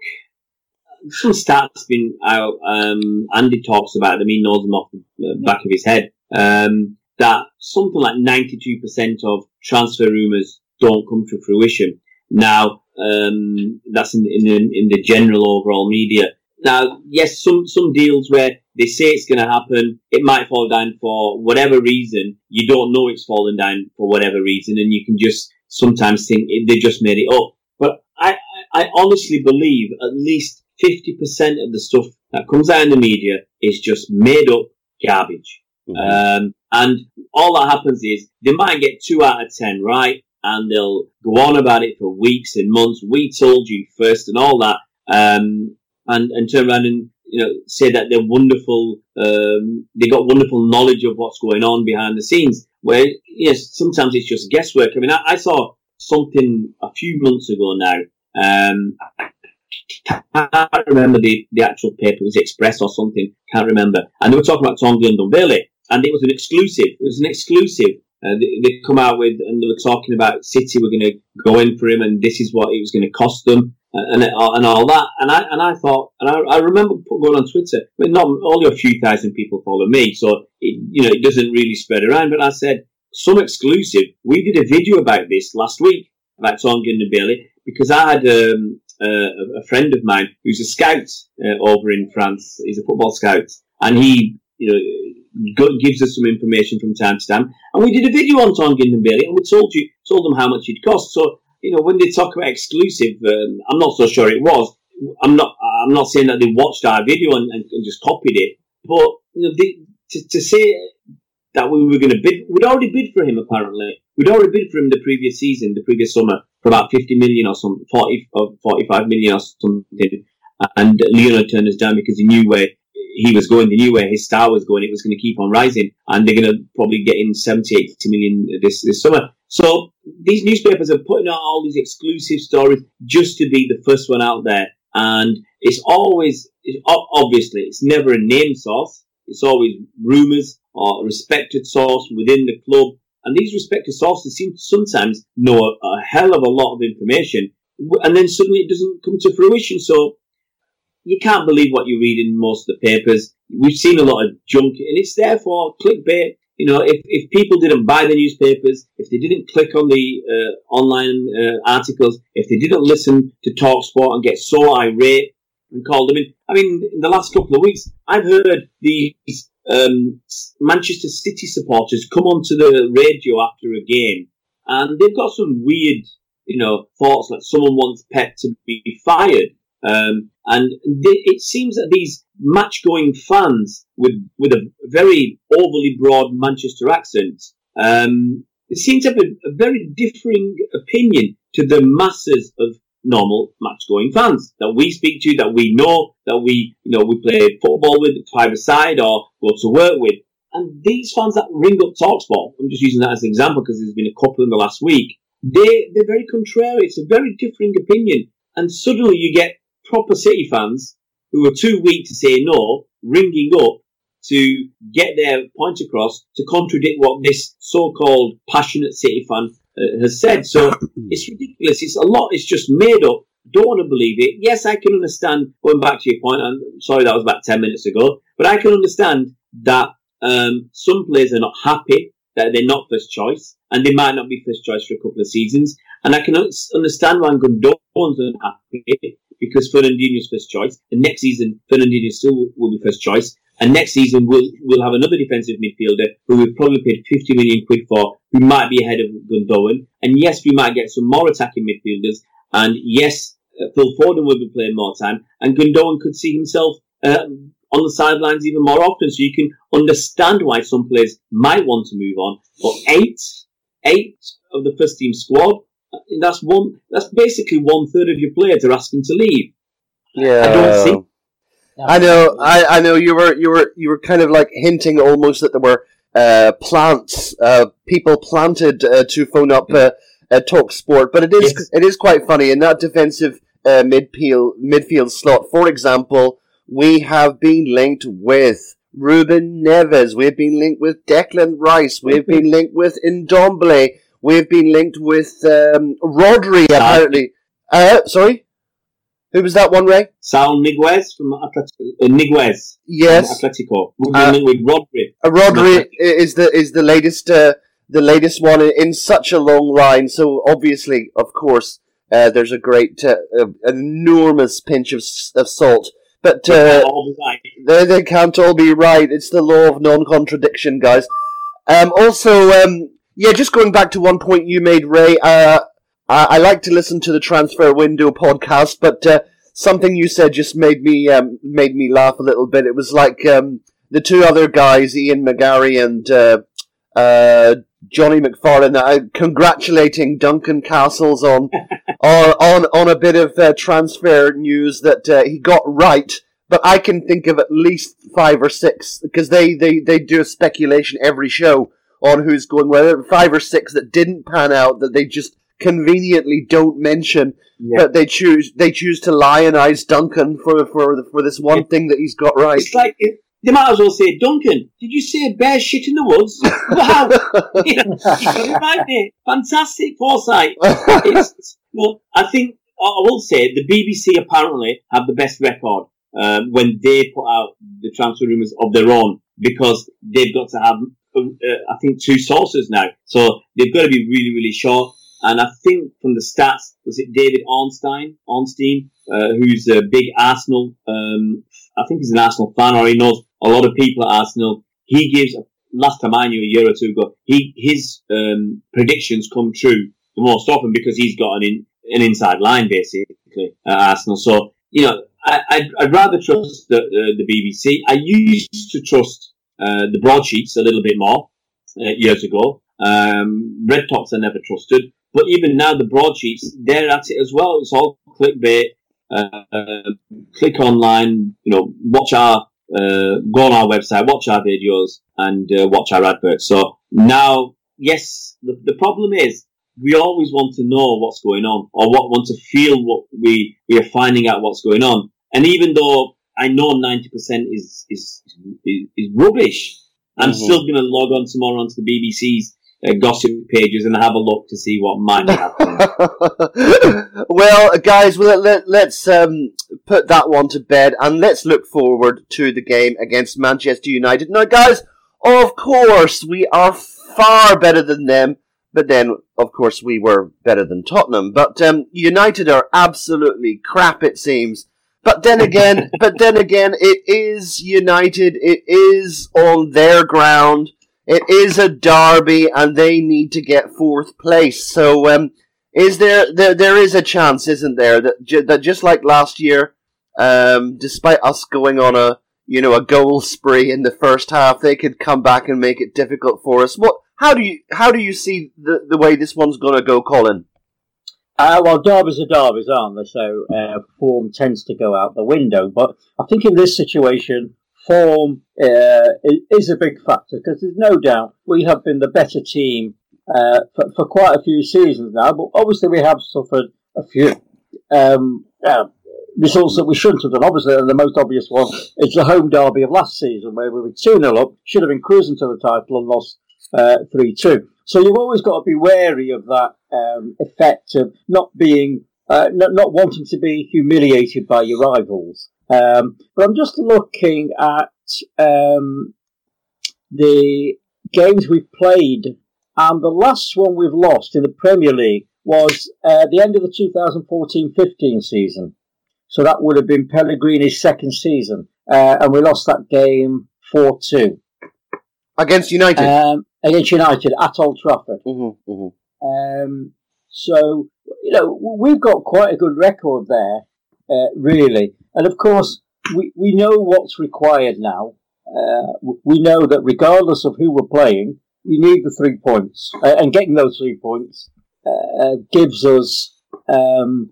some stats been out. Um, Andy talks about them. He knows them off the back of his head. Um, that something like ninety-two percent of transfer rumours don't come to fruition. Now, um, that's in, in the, in the general overall media. Now, yes, some some deals where they say it's going to happen, it might fall down for whatever reason. You don't know it's fallen down for whatever reason, and you can just sometimes think it- they just made it up. But I, I, honestly believe at least fifty percent of the stuff that comes out in the media is just made up garbage. Um, and all that happens is they might get two out of ten right, and they'll go on about it for weeks and months. We told you first, and all that, um, and and turn around and you know say that they're wonderful. Um, they got wonderful knowledge of what's going on behind the scenes. Where yes, sometimes it's just guesswork. I mean, I, I saw something a few months ago now. Um, I can't remember the, the actual paper. It was Express or something. Can't remember. And they were talking about Tanguy Ndombele, and it was an exclusive. It was an exclusive. Uh, they, they come out with, and they were talking about City were going to go in for him, and this is what it was going to cost them, uh, and and all that. And I and I thought, and I, I remember going on Twitter. I mean, not only a few thousand people follow me, so it, you know it doesn't really spread around. But I said some exclusive. We did a video about this last week about Tongan and because I had um, uh, a friend of mine who's a scout uh, over in France. He's a football scout, and he, you know, gives us some information from time to time. And we did a video on Tanguy Ndombele, and we told you told them how much it cost. So you know, when they talk about exclusive, um, I'm not so sure it was. I'm not. I'm not saying that they watched our video and, and, and just copied it, but you know, they, to, to say that we were going to bid, we'd already bid for him. Apparently, we'd already bid for him the previous season, the previous summer, for about 50 million or something, 40 or 45 million or something. And Leonard turned us down because he knew where he was going, they knew where his star was going. It was going to keep on rising, and they're going to probably get in 70, 80 million this this summer. So these newspapers are putting out all these exclusive stories just to be the first one out there, and it's always it's, obviously it's never a name source. It's always rumours or a respected source within the club, and these respected sources seem to sometimes know a, a hell of a lot of information, and then suddenly it doesn't come to fruition. So you can't believe what you read in most of the papers. We've seen a lot of junk, and it's therefore clickbait. You know, if, if people didn't buy the newspapers, if they didn't click on the uh, online uh, articles, if they didn't listen to Talksport and get so irate and call them in. I mean, in the last couple of weeks, I've heard these um, Manchester City supporters come onto the radio after a game, and they've got some weird, you know, thoughts like someone wants Pep to be fired. Um, and it seems that these match-going fans with with a very overly broad Manchester accent, um, seem to have a, a very differing opinion to the masses of normal match-going fans that we speak to, that we know, that we you know we play football with, five side or go to work with. And these fans that ring up Talksport, I'm just using that as an example because there's been a couple in the last week. They they're very contrary. It's a very differing opinion, and suddenly you get proper City fans who are too weak to say no, ringing up to get their point across to contradict what this so-called passionate City fan uh, has said. So <clears throat> it's ridiculous. It's a lot. It's just made up. Don't want to believe it. Yes, I can understand. Going back to your point, I'm sorry that was about ten minutes ago, but I can understand that um, some players are not happy that they're not first choice, and they might not be first choice for a couple of seasons. And I can understand why Gundogan's unhappy because Fernandinho's first choice, and next season Fernandinho still will be first choice. And next season we'll we'll have another defensive midfielder who we've probably paid 50 million quid for, who might be ahead of Gundogan. And yes, we might get some more attacking midfielders. And yes, uh, Phil Foden will be playing more time, and Gundogan could see himself uh, on the sidelines even more often. So you can understand why some players might want to move on. But eight, eight of the first team squad, that's one. That's basically one third of your players are asking to leave. Yeah. I don't see. I know, I, I know you were you were you were kind of like hinting almost that there were uh, plants, uh, people planted uh, to phone up uh, uh, Talk Sport, but it is Yes. it is quite funny in that defensive uh, midfield midfield slot. For example, we have been linked with Ruben Neves. We've been linked with Declan Rice. We've been linked with Ndombele. We've been linked with um, Rodri. Apparently, uh, sorry, who was that one, Ray? Saul Niguez from Atletico. Uh, Niguez Yes. from Atletico. We've Uh, been linked with Rodri. Uh, Rodri is the is the latest uh, the latest one in, such a long line. So obviously, of course, uh, there's a great uh, uh, enormous pinch of, of salt. But uh, all the time. they, they can't all be right. It's the law of non-contradiction, guys. Um, also, um, yeah, just going back to one point you made, Ray. Uh, I, I like to listen to the Transfer Window podcast, but uh, something you said just made me um, made me laugh a little bit. It was like um, the two other guys, Ian McGarry and uh, uh, Johnny McFarlane, uh, congratulating Duncan Castles on <laughs> on on on a bit of uh, transfer news that uh, he got right. But I can think of at least five or six because they, they, they do a speculation every show on who's going where. Five or six that didn't pan out that they just conveniently don't mention. Yeah. But they choose they choose to lionize Duncan for for for this one thing that he's got right. It's like it, they might as well say, Duncan, did you say bear shit in the woods? Wow, you know, you got it right there. Fantastic foresight. <laughs> It's, well, I think I I will say the BBC apparently have the best record um, when they put out the transfer rumours of their own because they've got to have, uh, I think, two sources now. So they've got to be really, really sure. And I think from the stats, was it David Ornstein, Ornstein, uh, who's a big Arsenal, um, I think he's an Arsenal fan or he knows a lot of people at Arsenal. He gives, last time I knew a year or two ago, he, his, um, predictions come true the most often because he's got an in, an inside line basically at Arsenal. So, you know, I, I'd, I'd rather trust the, uh, the BBC. I used to trust, uh, the broadsheets a little bit more, uh, years ago. Um, Red Tops I never trusted. But even now, the broadsheets, they're at it as well. It's all clickbait. Uh, click online, you know, watch our, uh, go on our website, watch our videos, and uh, watch our adverts. So now, yes, the, the problem is we always want to know what's going on, or what want to feel what we we are finding out what's going on. And even though I know ninety percent is is is, is rubbish, I'm Mhm. still going to log on tomorrow onto the BBC's uh, gossip pages and have a look to see what might happen. <laughs> well, guys, well, let, let's um, put that one to bed and let's look forward to the game against Manchester United. Now, guys, of course, we are far better than them, but then, of course, we were better than Tottenham. But um, United are absolutely crap, it seems. But then again, <laughs> but then again, it is United. It is on their ground. It is a derby, and they need to get fourth place. So, um, is there, there there is a chance, isn't there, that ju- that just like last year, um, despite us going on a you know a goal spree in the first half, they could come back and make it difficult for us. What? How do you how do you see the the way this one's going to go, Colin? Uh, well, derbies are derbies, aren't they? So uh, form tends to go out the window. But I think in this situation, form uh, is a big factor because there's no doubt we have been the better team uh, for, for quite a few seasons now. But obviously, we have suffered a few um, uh, results that we shouldn't have done. Obviously, the most obvious one is the home derby of last season, where we were 2 0 up, should have been cruising to the title and lost 3 uh, 2. So you've always got to be wary of that um, effect of not being, uh, not, not wanting to be humiliated by your rivals. Um, but I'm just looking at um, the games we've played, and the last one we've lost in the Premier League was uh, the end of the 2014-15 season. So that would have been Pellegrini's second season, uh, and we lost that game 4-2. Against United? Um, against United at Old Trafford. Mm-hmm, mm-hmm. Um, so, you know, we've got quite a good record there, uh, really. And of course, we, we know what's required now. Uh, we know that regardless of who we're playing, we need the three points. Uh, and getting those three points uh, gives us, um,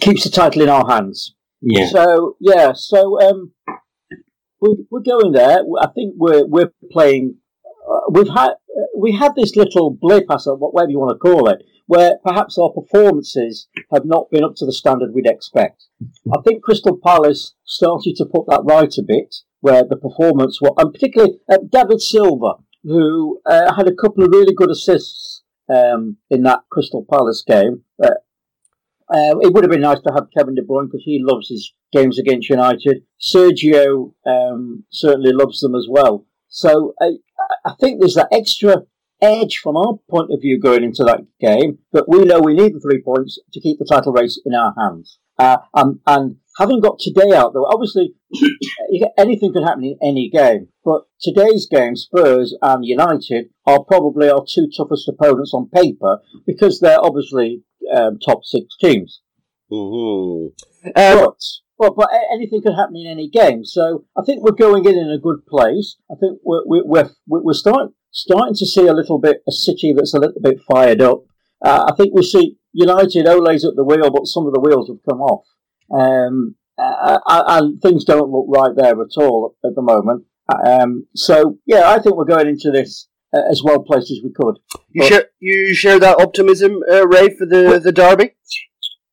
keeps the title in our hands. Yeah. So, yeah, so um, we're, we're going there. I think we're, we're playing. Uh, we've had we had this little blip, as whatever you want to call it, where perhaps our performances have not been up to the standard we'd expect. I think Crystal Palace started to put that right a bit, where the performance was, and particularly uh, David Silva, who uh, had a couple of really good assists um, in that Crystal Palace game. Uh, uh, it would have been nice to have Kevin De Bruyne because he loves his games against United. Sergio um, certainly loves them as well. So I, I think there's that extra edge from our point of view going into that game but we know we need the three points to keep the title race in our hands. Uh, and, and having got today out, though, obviously <coughs> anything can happen in any game. But today's game, Spurs and United are probably our two toughest opponents on paper because they're obviously um, top six teams. Mm-hmm. but, but, but anything could happen in any game. So I think we're going in in a good place. I think we're, we're, we're, starting, starting to see a little bit a city that's a little bit fired up. Uh, I think we see United, Ole's at the wheel, but some of the wheels have come off. Um, uh, uh and things don't look right there at all at the moment. Um, so, yeah, I think we're going into this uh, as well placed as we could. You share you share that optimism, uh, Ray, for the the derby.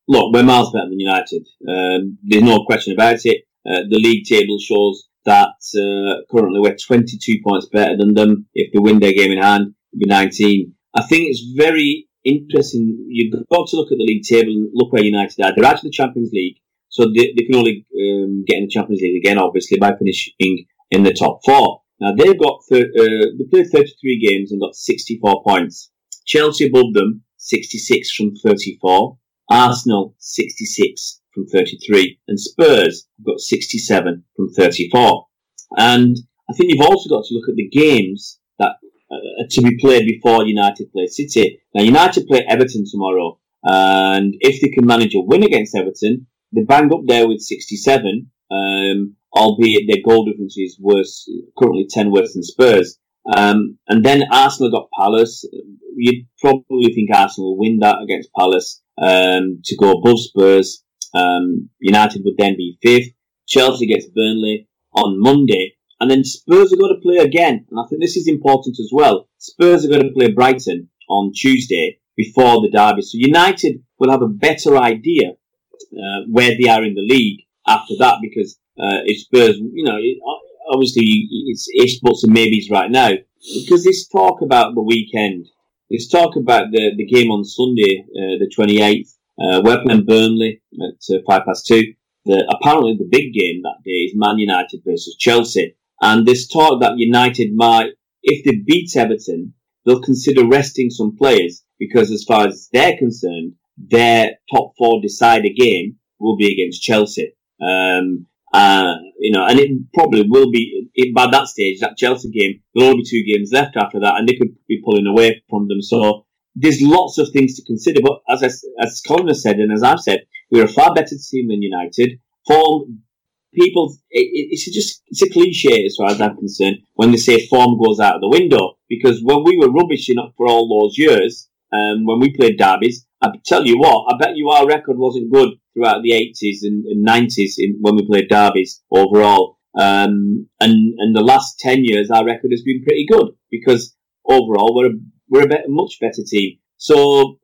Look, we're miles better than United. Um, there's no question about it. Uh, the league table shows that uh, currently we're 22 points better than them. If they win their game in hand, it'll be 19. I think it's very interesting. You've got to look at the league table and look where United are. They're out of the Champions League, so they, they can only um, get in the Champions League again, obviously, by finishing in the top four. Now they've got thir- uh, they played 33 games and got 64 points. Chelsea above them, 66 from 34. Arsenal, 66 from 33. And Spurs have got 67 from 34. And I think you've also got to look at the games that uh, to be played before United play City. Now United play Everton tomorrow. And if they can manage a win against Everton, they bang up there with 67. Um, albeit their goal difference is worse, currently 10 worse than Spurs. Um, and then Arsenal got Palace. You'd probably think Arsenal will win that against Palace um, to go above Spurs. Um, United would then be fifth. Chelsea gets Burnley on Monday. And then Spurs are going to play again. And I think this is important as well. Spurs are going to play Brighton on Tuesday before the derby. So United will have a better idea uh, where they are in the league after that because uh, if Spurs, you know, obviously it's ifs, buts, and maybes right now because this talk about the weekend, this talk about the, the game on Sunday, uh, the 28th, uh, we're playing Burnley at uh, five past two. The, apparently the big game that day is Man United versus Chelsea. And this talk that United might, if they beat Everton, they'll consider resting some players because as far as they're concerned, their top four decider game will be against Chelsea. Um, uh, you know, and it probably will be it, by that stage, that Chelsea game, there'll only be two games left after that, and they could be pulling away from them. So there's lots of things to consider. But as I, as Colin has said, and as I've said, we're a far better team than United. Form, people, it, it's just it's a cliche as far as I'm concerned when they say form goes out of the window. Because when we were rubbish enough for all those years, um, when we played derbies, I tell you what, I bet you our record wasn't good throughout the 80s and, and 90s in, when we played derbies overall. Um, and, and the last 10 years, our record has been pretty good because overall we're a, we're a much better team. So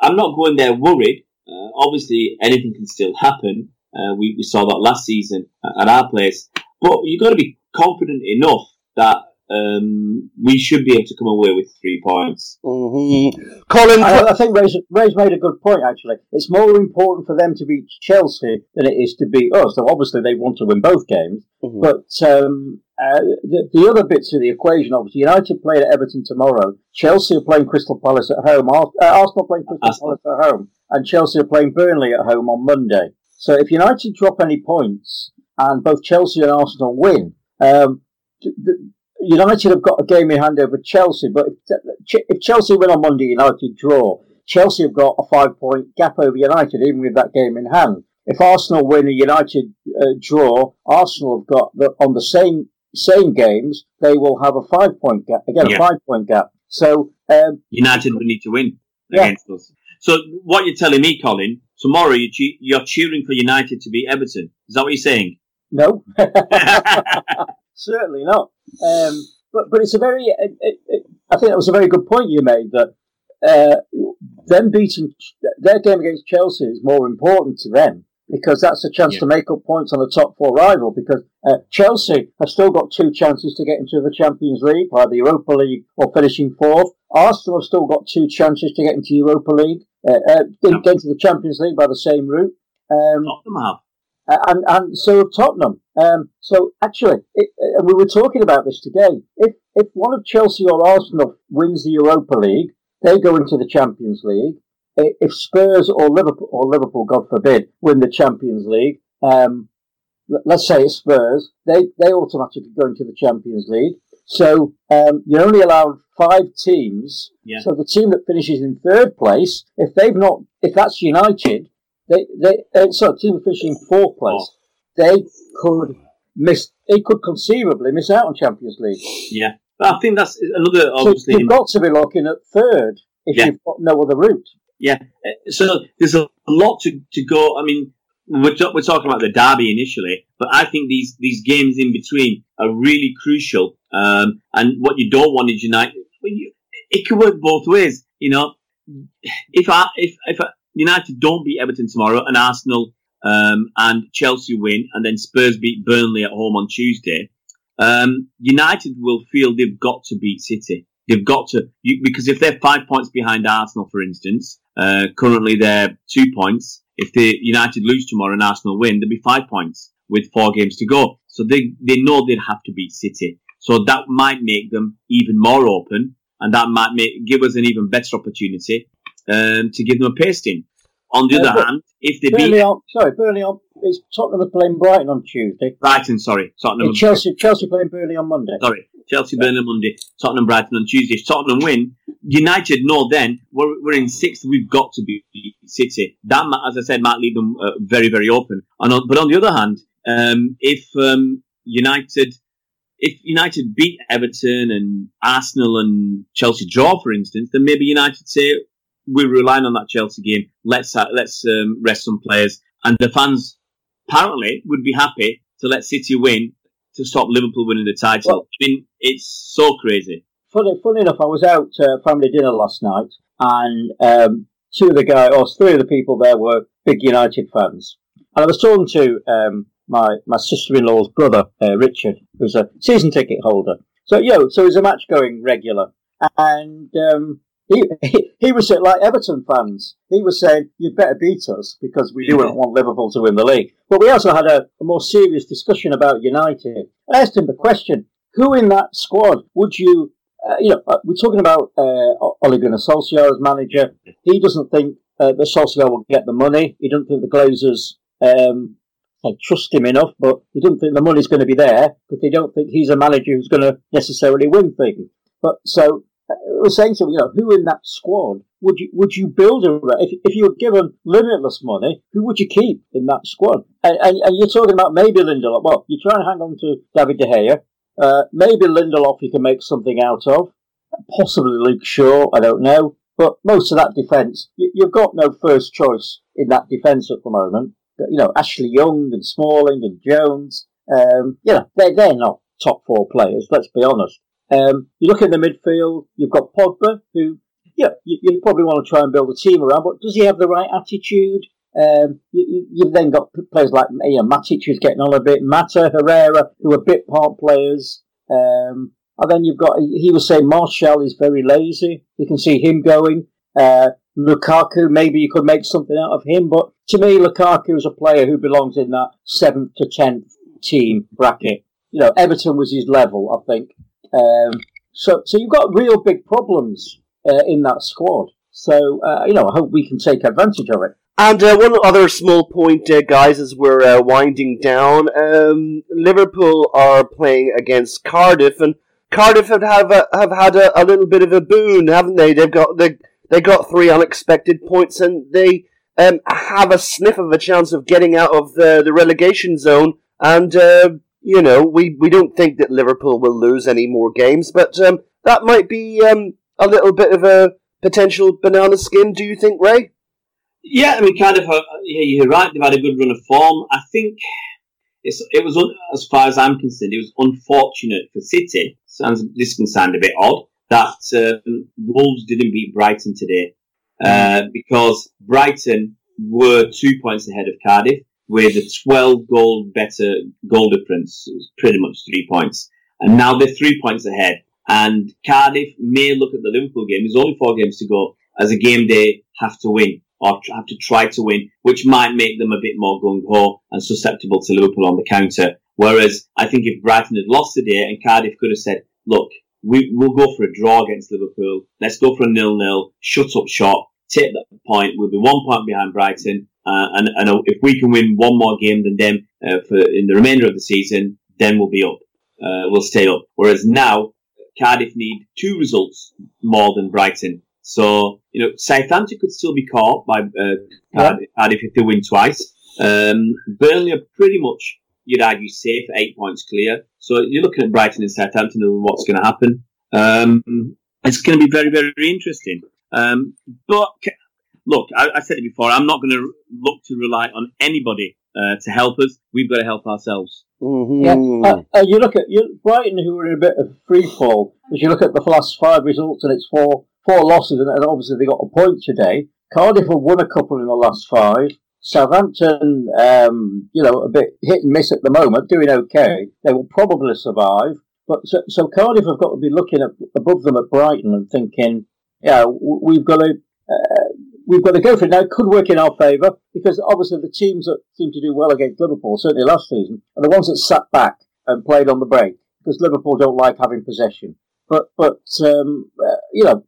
I'm not going there worried. Uh, obviously, anything can still happen. Uh, we, we saw that last season at our place. But you've got to be confident enough that um, we should be able to come away with three points. Mm-hmm. Colin, I, I think Ray's, Ray's made a good point, actually. It's more important for them to beat Chelsea than it is to beat us. So obviously they want to win both games. Mhm. But um, uh, the, the other bits of the equation, obviously, United play at Everton tomorrow. Chelsea are playing Crystal Palace at home. Ar- uh, Arsenal playing Crystal Arsenal. Palace at home. And Chelsea are playing Burnley at home on Monday. So if United drop any points and both Chelsea and Arsenal win, um, th- th- United have got a game in hand over Chelsea, but if, if Chelsea win on Monday, United draw. Chelsea have got a five point gap over United, even with that game in hand. If Arsenal win and United uh, draw, Arsenal have got the, on the same same games. They will have a five point gap again, Yeah. a five point gap. So um, United would need to win Yeah. against us. So what you're telling me, Colin, tomorrow you're cheering for United to beat Everton. Is that what you're saying? no, <laughs> <laughs> <laughs> certainly not. Um, but but it's a very. It, it, it, I think that was a very good point you made that uh, them beating their game against Chelsea is more important to them because that's a chance Yeah. to make up points on the top four rival. Because uh, Chelsea have still got two chances to get into the Champions League, either Europa League or finishing fourth. Arsenal have still got two chances to get into Europa League, uh, uh, get, get into the Champions League by the same route. Um, Tottenham have. Uh, and and so have Tottenham. Um, so actually, it, uh, we were talking about this today. If if one of Chelsea or Arsenal wins the Europa League, they go into the Champions League. If Spurs or Liverpool or Liverpool, God forbid, win the Champions League, um, let's say it's Spurs, they they automatically go into the Champions League. So um, you're only allowed five teams. Yeah. So the team that finishes in third place, if they've not, if that's United, they they uh, so team finishing in fourth place, they could miss. They could conceivably miss out on Champions League. Yeah. But I think that's another So you've got to be looking at third if Yeah. you've got no other route. Yeah. Uh, So there's a lot to, to go. I mean, we're, ta- we're talking about the derby initially, but I think these, these games in between are really crucial. Um, and what you don't want is United. well, you- It could work both ways. You know, if I, if if uh, United don't beat Everton tomorrow and Arsenal um, and Chelsea win, and then Spurs beat Burnley at home on Tuesday, um, United will feel they've got to beat City. They've got to you, because if they're five points behind Arsenal, for instance, uh, currently they're two points. If the United lose tomorrow and Arsenal win, there'll be five points with four games to go. So they they know they'd have to beat City. So that might make them even more open, and that might make give us an even better opportunity um, to give them a pasting. On the Yeah, other hand, if they Burnley beat on, sorry, Burnley on. It's Tottenham are playing Brighton on Tuesday. Brighton, sorry, Tottenham, And Chelsea, Chelsea playing Burnley on Monday. sorry, Chelsea, Burnley Monday, Tottenham, Brighton on Tuesday. If Tottenham win, United know then we're, we're in sixth. We've got to beat City. That, as I said, might leave them uh, very, very open. And on, but on the other hand, um, if um, United, if United beat Everton and Arsenal and Chelsea draw, for instance, then maybe United say we're relying on that Chelsea game. Let's uh, let's um, rest some players, and the fans apparently would be happy to let City win to stop Liverpool winning the title. Well- I mean, it's so crazy. Funny, funny enough, I was out uh, family dinner last night, and um, two of the guys, or three of the people there were big United fans. And I was talking to um, my my sister-in-law's brother, uh, Richard, who's a season ticket holder. So, know, so he's a match going regular, and um, he, he he was like Everton fans. He was saying, "You'd better beat us because we do not want Liverpool to win the league." But we also had a, a more serious discussion about United. I asked him the question: Who in that squad would you uh, you know, uh, we're talking about uh, Ole Gunnar Solskjaer as manager. He doesn't think uh, that Solskjaer will get the money. He doesn't think the Glazers um, they trust him enough, but he doesn't think the money's going to be there because they don't think he's a manager who's going to necessarily win things. But so I was saying him, you know, who in that squad would you would you build around? If, if you were given limitless money, who would you keep in that squad? And, and, and you're talking about maybe Lindelof. Well, you try and hang on to David De Gea. Uh, maybe Lindelof you can make something out of. Possibly Luke Shaw, I don't know. But most of that defence, you, you've got no first choice in that defence at the moment. You know, Ashley Young and Smalling and Jones, um, you know, they're, they're not top four players, let's be honest. Um, you look at the midfield, you've got Pogba, who yeah, you, you probably want to try and build a team around. But does he have the right attitude? Um, you, have then got players like you know, Matic who's getting on a bit, Mata, Herrera, who are bit part players. Um, and then you've got, he was saying Martial is very lazy. You can see him going. Uh, Lukaku, maybe you could make something out of him, but to me, Lukaku is a player who belongs in that seventh to tenth team bracket. You know, Everton was his level, I think. Um, so, so you've got real big problems uh, in that squad. So, uh, you know, I hope we can take advantage of it. And uh, one other small point, uh, guys, as we're uh, winding down, um, Liverpool are playing against Cardiff, and Cardiff have have, a, have had a, a, little bit of a boon, haven't they? They've got they, they got three unexpected points, and they um, have a sniff of a chance of getting out of the, the relegation zone. And uh, you know, we, we don't think that Liverpool will lose any more games, but um, that might be um, a little bit of a potential banana skin. Do you think, Ray? Yeah, I mean, kind of. Uh, yeah, you're right. They've had a good run of form. I think it's, it was, un, as far as I'm concerned, it was unfortunate for City. Sounds this can sound a bit odd that um, Wolves didn't beat Brighton today uh, because Brighton were two points ahead of Cardiff with a 12 goal better goal difference, pretty much three points, and now they're three points ahead. And Cardiff may look at the Liverpool game. There's only four games to go as a game they have to win or have to try to win, which might make them a bit more gung ho and susceptible to Liverpool on the counter. Whereas I think if Brighton had lost today and Cardiff could have said, look, we, we'll go for a draw against Liverpool. Let's go for a nil-nil, shut up shop, take that point. We'll be one point behind Brighton. Uh, and, and if we can win one more game than them uh, for in the remainder of the season, then we'll be up. Uh, we'll stay up. Whereas now, Cardiff need two results more than Brighton. So, you know, Southampton could still be caught by uh, Cardiff, Cardiff if they win twice. Um, Burnley are pretty much, you'd argue, safe, eight points clear. So you're looking at Brighton and Southampton and what's going to happen. Um, it's going to be very, very interesting. Um, but look, I, I, said it before. I'm not going to look to rely on anybody uh, to help us. We've got to help ourselves. Mm-hmm. Yeah, uh, uh, you look at you, Brighton, who were in a bit of free fall. As you look at the last five results, and it's four four losses, and, and obviously they got a point today. Cardiff have won a couple in the last five. Southampton, um, you know, a bit hit and miss at the moment, doing okay. They will probably survive. But so, so Cardiff have got to be looking at, above them at Brighton and thinking, yeah, we've got to uh, we've got to go for it now. It could work in our favour because obviously the teams that seem to do well against Liverpool, certainly last season, are the ones that sat back and played on the break because Liverpool don't like having possession. But but um, uh, you know,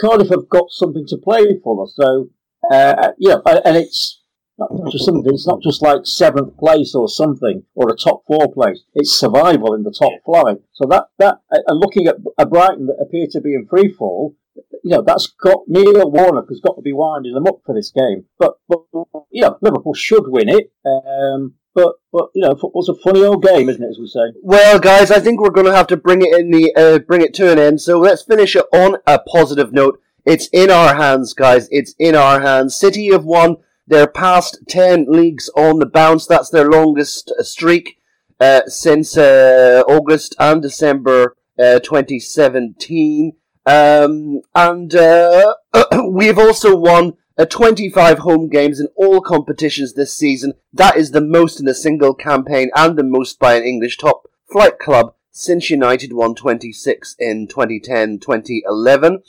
Cardiff have got something to play for, so uh, you know, and it's not just something. It's not just like seventh place or something or a top four place. It's survival in the top flight. So that that and looking at a Brighton that appear to be in free fall, you know that's got Neil Warnock has got to be winding them up for this game. But but you know Liverpool should win it. Um, but but you know football's a funny old game, isn't it? As we say. Well, guys, I think we're going to have to bring it in the uh, bring it to an end. So let's finish it on a positive note. It's in our hands, guys. It's in our hands. City have won their past 10 leagues on the bounce. That's their longest streak uh, since uh, August and December uh, 2017. Um, and uh, <clears throat> we've also won uh, 25 home games in all competitions this season. That is the most in a single campaign and the most by an English top flight club since United won 26 in 2010 2011.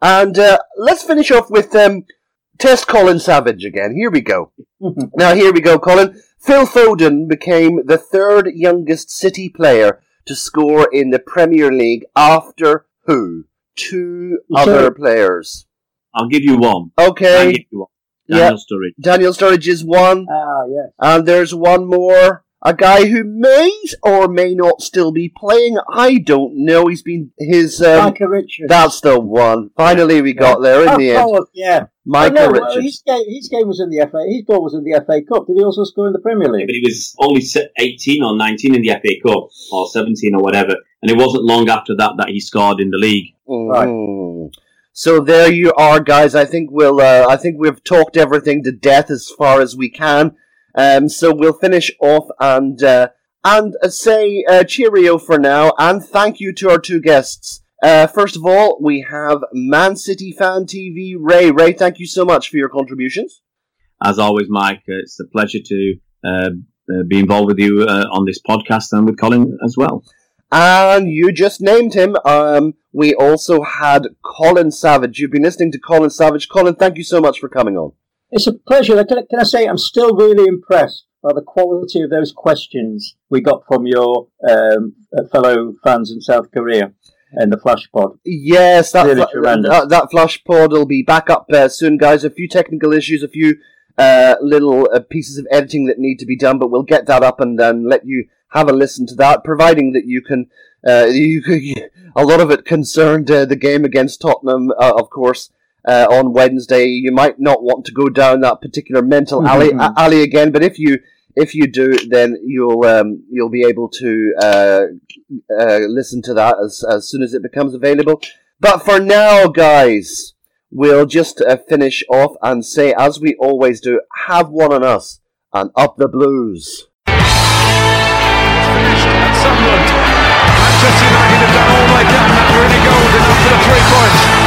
And uh, let's finish off with um, Test Colin Savage again. Here we go. <laughs> now, here we go, Colin. Phil Foden became the third youngest City player to score in the Premier League after who? Two other players. I'll give you one. Okay. I'll give you one. Daniel Yeah. Sturridge. Daniel Sturridge is one, Ah, yes. and there's one more. A guy who may or may not still be playing. I don't know. He's been his. Um, Micah Richards. that's the one. Finally, we got there in Oh, the end. oh, yeah. Micah Oh, no, Richards. His game, his game was in the FA. His goal was in the FA Cup. Did he also score in the Premier Yeah, League? but he was only 18 or 19 in the FA Cup, or 17 or whatever. And it wasn't long after that that he scored in the league. Mhm. So there you are, guys. I think we'll. Uh, I think we've talked everything to death as far as we can. Um, so we'll finish off and uh, and uh, say uh, cheerio for now, and thank you to our two guests, Uh, first of all, we have Man City Fan TV, Ray. Ray, thank you so much for your contributions. As always, Mike, uh, it's a pleasure to uh, uh, be involved with you uh, on this podcast and with Colin as well. And you just named him. Um, we also had Colin Savage. You've been listening to Colin Savage. Colin, thank you so much for coming on. It's a pleasure. Can I, can I say I'm still really impressed by the quality of those questions we got from your um, uh, fellow fans in South Korea and the Flash Pod. Yes, that, Really tremendous. that, that Flash pod will be back up uh, soon, guys. A few technical issues, a few uh, little uh, pieces of editing that need to be done, but we'll get that up and then let you have a listen to that, providing that you can. Uh, you, <laughs> a lot of it concerned uh, the game against Tottenham, uh, of course uh, on Wednesday. You might not want to go down that particular mental mm-hmm. alley, alley again, but if you if you do, then you'll um, you'll be able to uh, uh, listen to that as as soon as it becomes available. But for now, guys, we'll just uh, finish off and say, as we always do, have one on us and up the blues. Manchester United have done all they can. That really gold enough for the three points.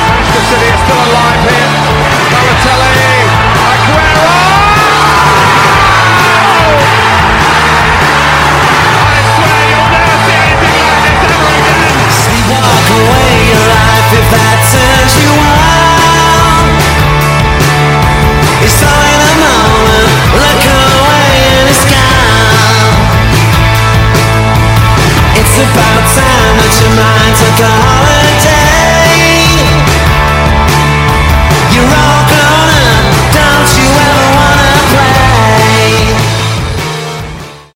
City are still alive here. Balotelli, Aguero! I swear you'll never see anything like this ever again. Sleepwalk away your life if that turns you on. It's all in a moment, look away and it's gone. It's about time that your mind took a holiday.